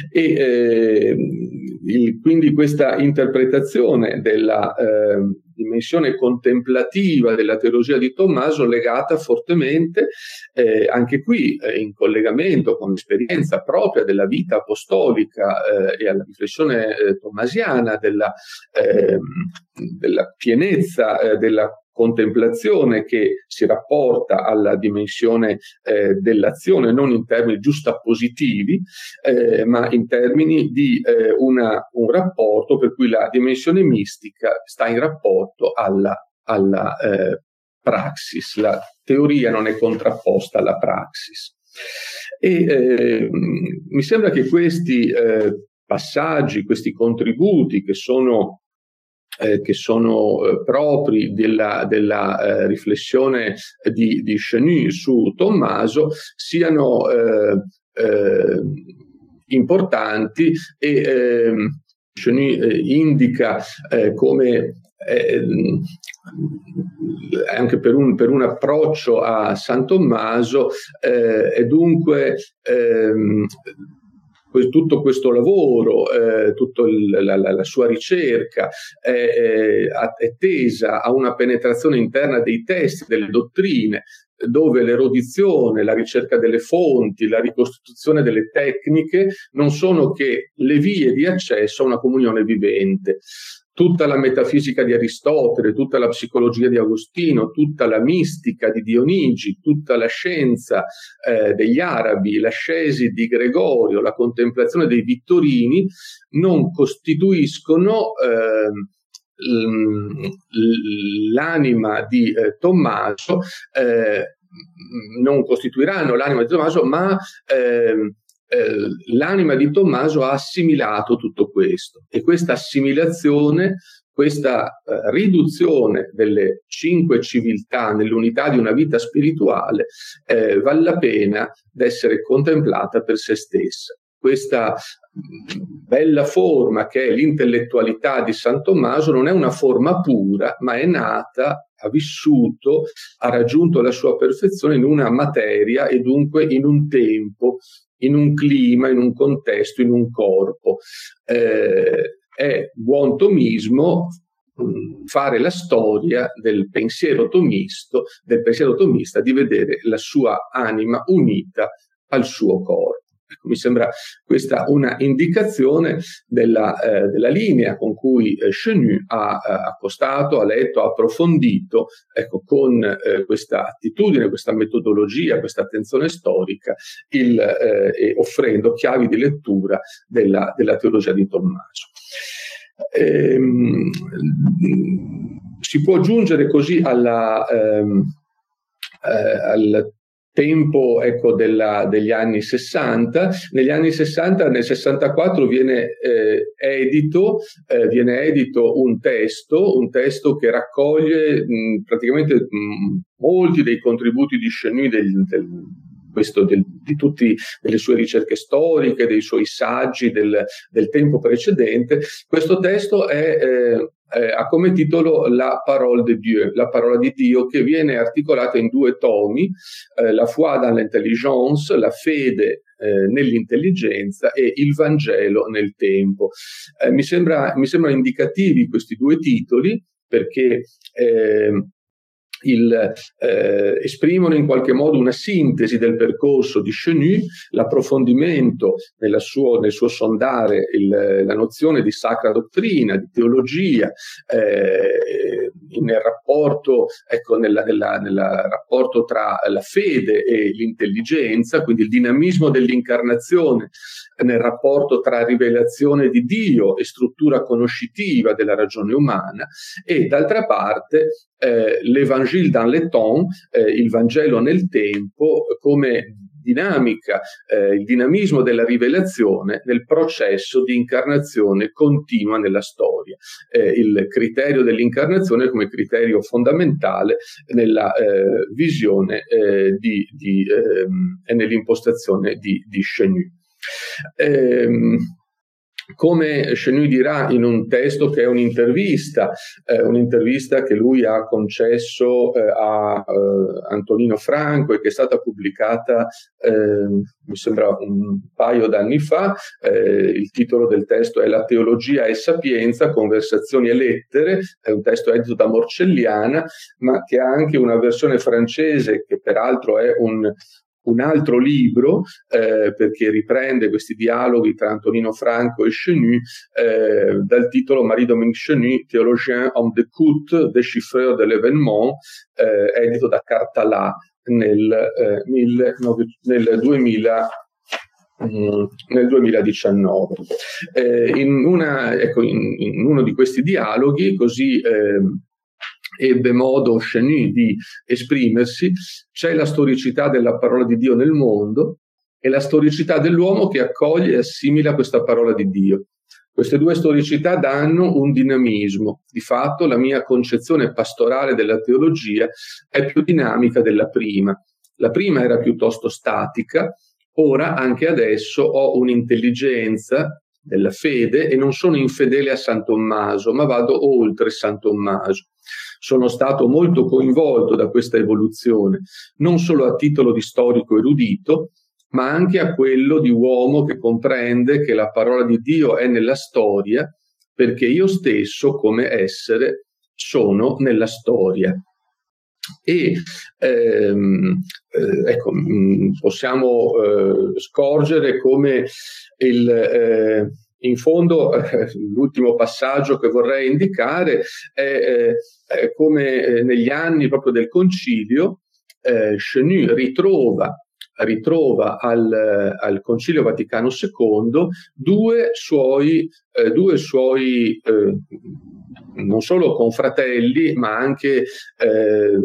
Speaker 1: E eh, il, quindi questa interpretazione della eh, dimensione contemplativa della teologia di Tommaso legata fortemente eh, anche qui eh, in collegamento con l'esperienza propria della vita apostolica eh, e alla riflessione eh, tommasiana della, ehm, della pienezza della contemplazione che si rapporta alla dimensione eh, dell'azione non in termini giustappositivi, eh, ma in termini di eh, una, un rapporto per cui la dimensione mistica sta in rapporto alla, alla, eh, praxis, la teoria non è contrapposta alla praxis. E eh, mi sembra che questi eh, passaggi, questi contributi che sono eh, che sono eh, propri della, della eh, riflessione di, di Chenu su Tommaso siano eh, eh, importanti e ehm, Chenu eh, indica come anche per un, per un, approccio a San Tommaso e dunque ehm, tutto questo lavoro, eh, tutta la, la, la, sua ricerca è, è, tesa a una penetrazione interna dei testi, delle dottrine, dove l'erudizione, la ricerca delle fonti, la ricostituzione delle tecniche non sono che le vie di accesso a una comunione vivente tutta la metafisica di Aristotele, tutta la psicologia di Agostino, tutta la mistica di Dionigi, tutta la scienza eh, degli arabi, l'ascesi di Gregorio, la contemplazione dei Vittorini, non costituiscono eh, l'anima di eh, Tommaso, eh, non costituiranno l'anima di Tommaso, ma eh, l'anima di Tommaso ha assimilato tutto questo e questa assimilazione, questa eh, riduzione delle cinque civiltà nell'unità di una vita spirituale eh, vale la pena d'essere contemplata per se stessa. Questa mm, bella forma che è l'intellettualità di San Tommaso non è una forma pura, ma è nata ha vissuto, ha raggiunto la sua perfezione in una materia e dunque in un tempo in un clima, in un contesto, in un corpo. Eh, è buon tomismo mm, fare la storia del pensiero tomisto, del pensiero tomista, di vedere la sua anima unita al suo corpo. Ecco, mi sembra questa una indicazione della, eh, della linea con cui eh, Chenu ha eh, accostato, ha letto, ha approfondito ecco, con eh, questa attitudine, questa metodologia, questa attenzione storica, il, eh, offrendo chiavi di lettura della, della teologia di Tommaso. Ehm, si può giungere così alla, ehm, eh, al tempo ecco, della, degli anni 60. Negli anni 60, nel 64 viene, eh, edito, eh, viene edito un testo, un testo che raccoglie mh, praticamente mh, molti dei contributi di Chenu del, del questo del, di tutte le sue ricerche storiche, dei suoi saggi del, del tempo precedente. Questo testo è, eh, eh, ha come titolo La parole de Dieu, la parola di Dio, che viene articolata in due tomi, eh, la foi dans l'intelligence, la fede eh, nell'intelligenza e il Vangelo nel tempo. Eh, mi, sembra, mi sembrano indicativi questi due titoli perché eh, il, eh, esprimono in qualche modo una sintesi del percorso di Chenu, l'approfondimento suo, nel suo sondare il, la nozione di sacra dottrina, di teologia, eh, nel rapporto, ecco, nella, nella, nella rapporto tra la fede e l'intelligenza, quindi il dinamismo dell'incarnazione nel rapporto tra rivelazione di Dio e struttura conoscitiva della ragione umana e d'altra parte eh, l'Evangile dans le temps, eh, il Vangelo nel tempo, come dinamica, eh, il dinamismo della rivelazione nel processo di incarnazione continua nella storia. Eh, il criterio dell'incarnazione come criterio fondamentale nella eh, visione eh, di, di, ehm, e nell'impostazione di, di Chenu. Ehm, come Chenu dirà in un testo che è un'intervista, eh, un'intervista che lui ha concesso eh, a eh, Antonino Franco e che è stata pubblicata, ehm, mi sembra un paio d'anni fa, eh, il titolo del testo è La teologia e sapienza, conversazioni e lettere, è un testo edito da Morcelliana, ma che ha anche una versione francese che peraltro è un, un altro libro eh, perché riprende questi dialoghi tra Antonino Franco e Chenu eh, dal titolo Marie-Dominique Chenu, théologien homme d'écoute, déchiffreur de l'événement, eh, edito da Cartalà nel, eh, mille, nel 2000 mm, nel 2019. Eh, in, una, ecco, in, in, uno di questi dialoghi, così eh, ebbe modo Chenu di esprimersi, c'è la storicità della parola di Dio nel mondo e la storicità dell'uomo che accoglie e assimila questa parola di Dio. Queste due storicità danno un dinamismo. Di fatto la mia concezione pastorale della teologia è più dinamica della prima. La prima era piuttosto statica, ora anche adesso ho un'intelligenza della fede e non sono infedele a San Tommaso, ma vado oltre San Tommaso. Sono stato molto coinvolto da questa evoluzione, non solo a titolo di storico erudito, ma anche a quello di uomo che comprende che la parola di Dio è nella storia, perché io stesso, come essere, sono nella storia. E ehm, eh, ecco, mh, mm, possiamo eh, scorgere come il, eh, in fondo eh, l'ultimo passaggio che vorrei indicare è, eh, come eh, negli anni proprio del concilio Chenu ritrova ritrova al, al, Concilio Vaticano II due suoi, eh, due suoi eh, non solo confratelli, ma anche eh,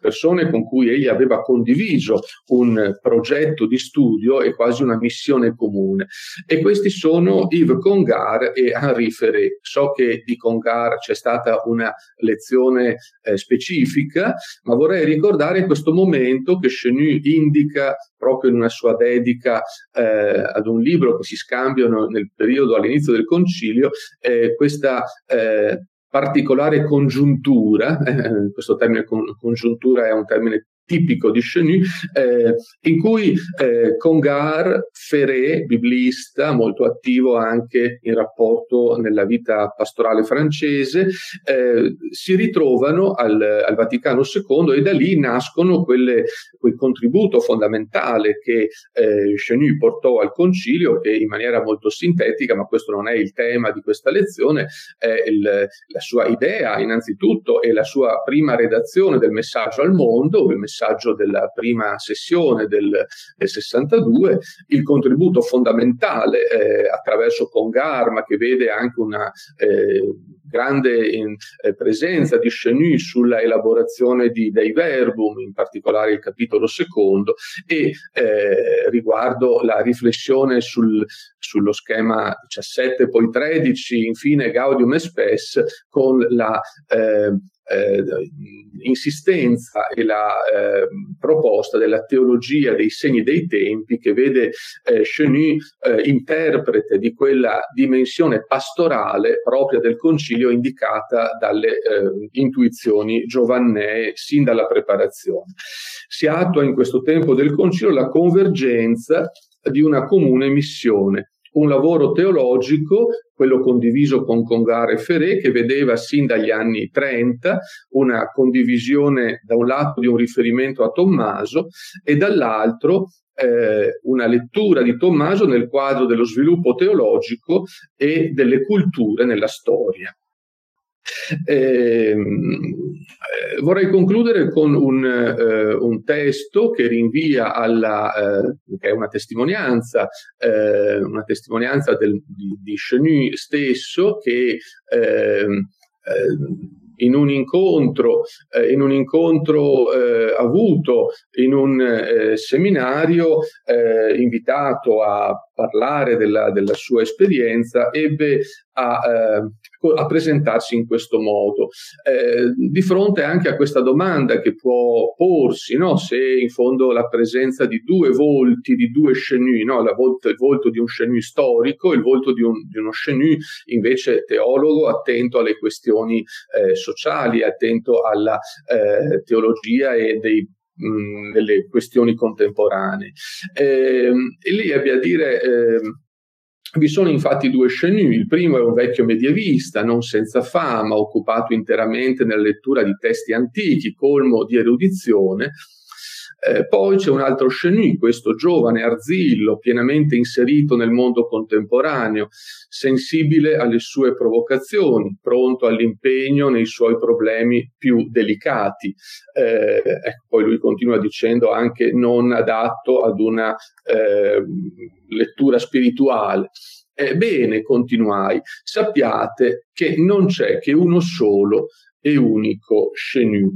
Speaker 1: persone con cui egli aveva condiviso un progetto di studio e quasi una missione comune. E questi sono Yves Congar e Henri Ferré. So che di Congar c'è stata una lezione eh, specifica, ma vorrei ricordare questo momento che Chenu indica proprio in una sua dedica eh, ad un libro che si scambiano nel periodo all'inizio del concilio, eh, questa eh, particolare congiuntura, eh, questo termine congiuntura è un termine tipico di Chenu, eh, in cui eh, Congar, Ferré, biblista, molto attivo anche in rapporto nella vita pastorale francese, eh, si ritrovano al, al, Vaticano II e da lì nascono quelle, quel contributo fondamentale che eh, Chenu portò al concilio che in maniera molto sintetica, ma questo non è il tema di questa lezione, è il, la sua idea innanzitutto e la sua prima redazione del messaggio al mondo, il messaggio messaggio della prima sessione del, del 62, il contributo fondamentale eh, attraverso Congarma che vede anche una eh, grande in, eh, presenza di Chenu sulla elaborazione di, dei verbum, in particolare il capitolo secondo, e eh, riguardo la riflessione sul, sullo schema 17, poi 13, infine Gaudium e Spes, con la eh, insistenza e la eh, proposta della teologia dei segni dei tempi che vede eh, Chenu eh, interprete di quella dimensione pastorale propria del concilio indicata dalle eh, intuizioni giovannee sin dalla preparazione. Si attua in questo tempo del concilio la convergenza di una comune missione un lavoro teologico, quello condiviso con Congare e Ferré, che vedeva sin dagli anni 30 una condivisione da un lato di un riferimento a Tommaso e dall'altro eh, una lettura di Tommaso nel quadro dello sviluppo teologico e delle culture nella storia. Eh, vorrei concludere con un, eh, un, testo che rinvia alla, eh, che è una testimonianza, eh, una testimonianza del, di, di Chenu stesso che ehm, eh, in un incontro, eh, in un incontro eh, avuto in un eh, seminario, eh, invitato a parlare della, della, sua esperienza, ebbe a, eh, a presentarsi in questo modo. Eh, di fronte anche a questa domanda che può porsi, no? se in fondo la presenza di due volti, di due Chenu, no? volta, il volto di un Chenu storico, il volto di, un, di uno Chenu invece teologo attento alle questioni eh, sociali, attento alla eh, teologia e dei delle questioni contemporanee. Eh, e lì abbia a dire eh, vi sono infatti due Chenu, il primo è un vecchio medievista, non senza fama, occupato interamente nella lettura di testi antichi, colmo di erudizione, eh, poi c'è un altro Chenu, questo giovane Arzillo, pienamente inserito nel mondo contemporaneo, sensibile alle sue provocazioni, pronto all'impegno nei suoi problemi più delicati. Eh, ecco, poi lui continua dicendo anche non adatto ad una eh, lettura spirituale. Ebbene, continuai, sappiate che non c'è che uno solo e unico Chenu.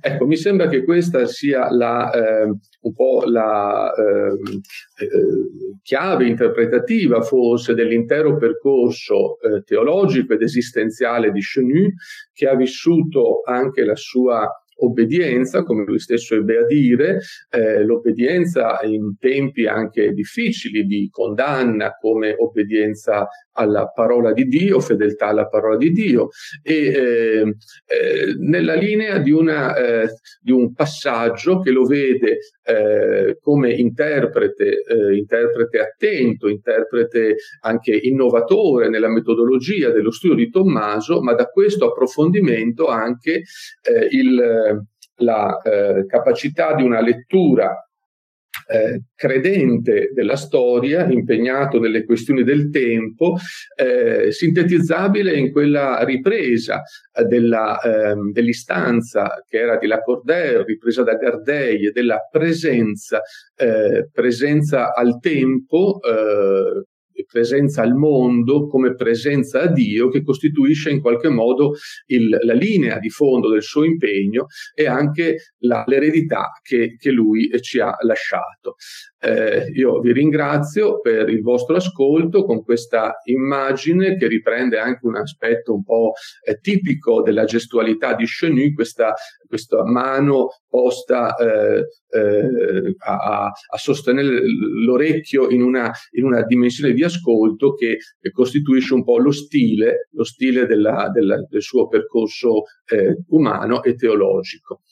Speaker 1: Ecco, mi sembra che questa sia la, eh, un po' la ehm, eh, chiave interpretativa forse dell'intero percorso eh, teologico ed esistenziale di Chenu, che ha vissuto anche la sua obbedienza, come lui stesso ebbe a dire, eh, l'obbedienza in tempi anche difficili di condanna come obbedienza alla parola di Dio, fedeltà alla parola di Dio e eh, eh, nella linea di, una, eh, di, un passaggio che lo vede eh, come interprete, eh, interprete attento, interprete anche innovatore nella metodologia dello studio di Tommaso, ma da questo approfondimento anche il, la capacità di una lettura eh, credente della storia, impegnato nelle questioni del tempo, eh, sintetizzabile in quella ripresa eh, della, ehm, dell'istanza che era di Lacordaire, ripresa da Gardei, della presenza, eh, presenza al tempo eh, presenza al mondo come presenza a Dio che costituisce in qualche modo il, la linea di fondo del suo impegno e anche la, l'eredità che, che lui ci ha lasciato. Eh, io vi ringrazio per il vostro ascolto con questa immagine che riprende anche un aspetto un po' eh, tipico della gestualità di Chenu, questa, questa mano posta eh, eh a, a, sostenere l'orecchio in una, in una, dimensione di ascolto che costituisce un po' lo stile, lo stile della, della, del suo percorso eh, umano e teologico.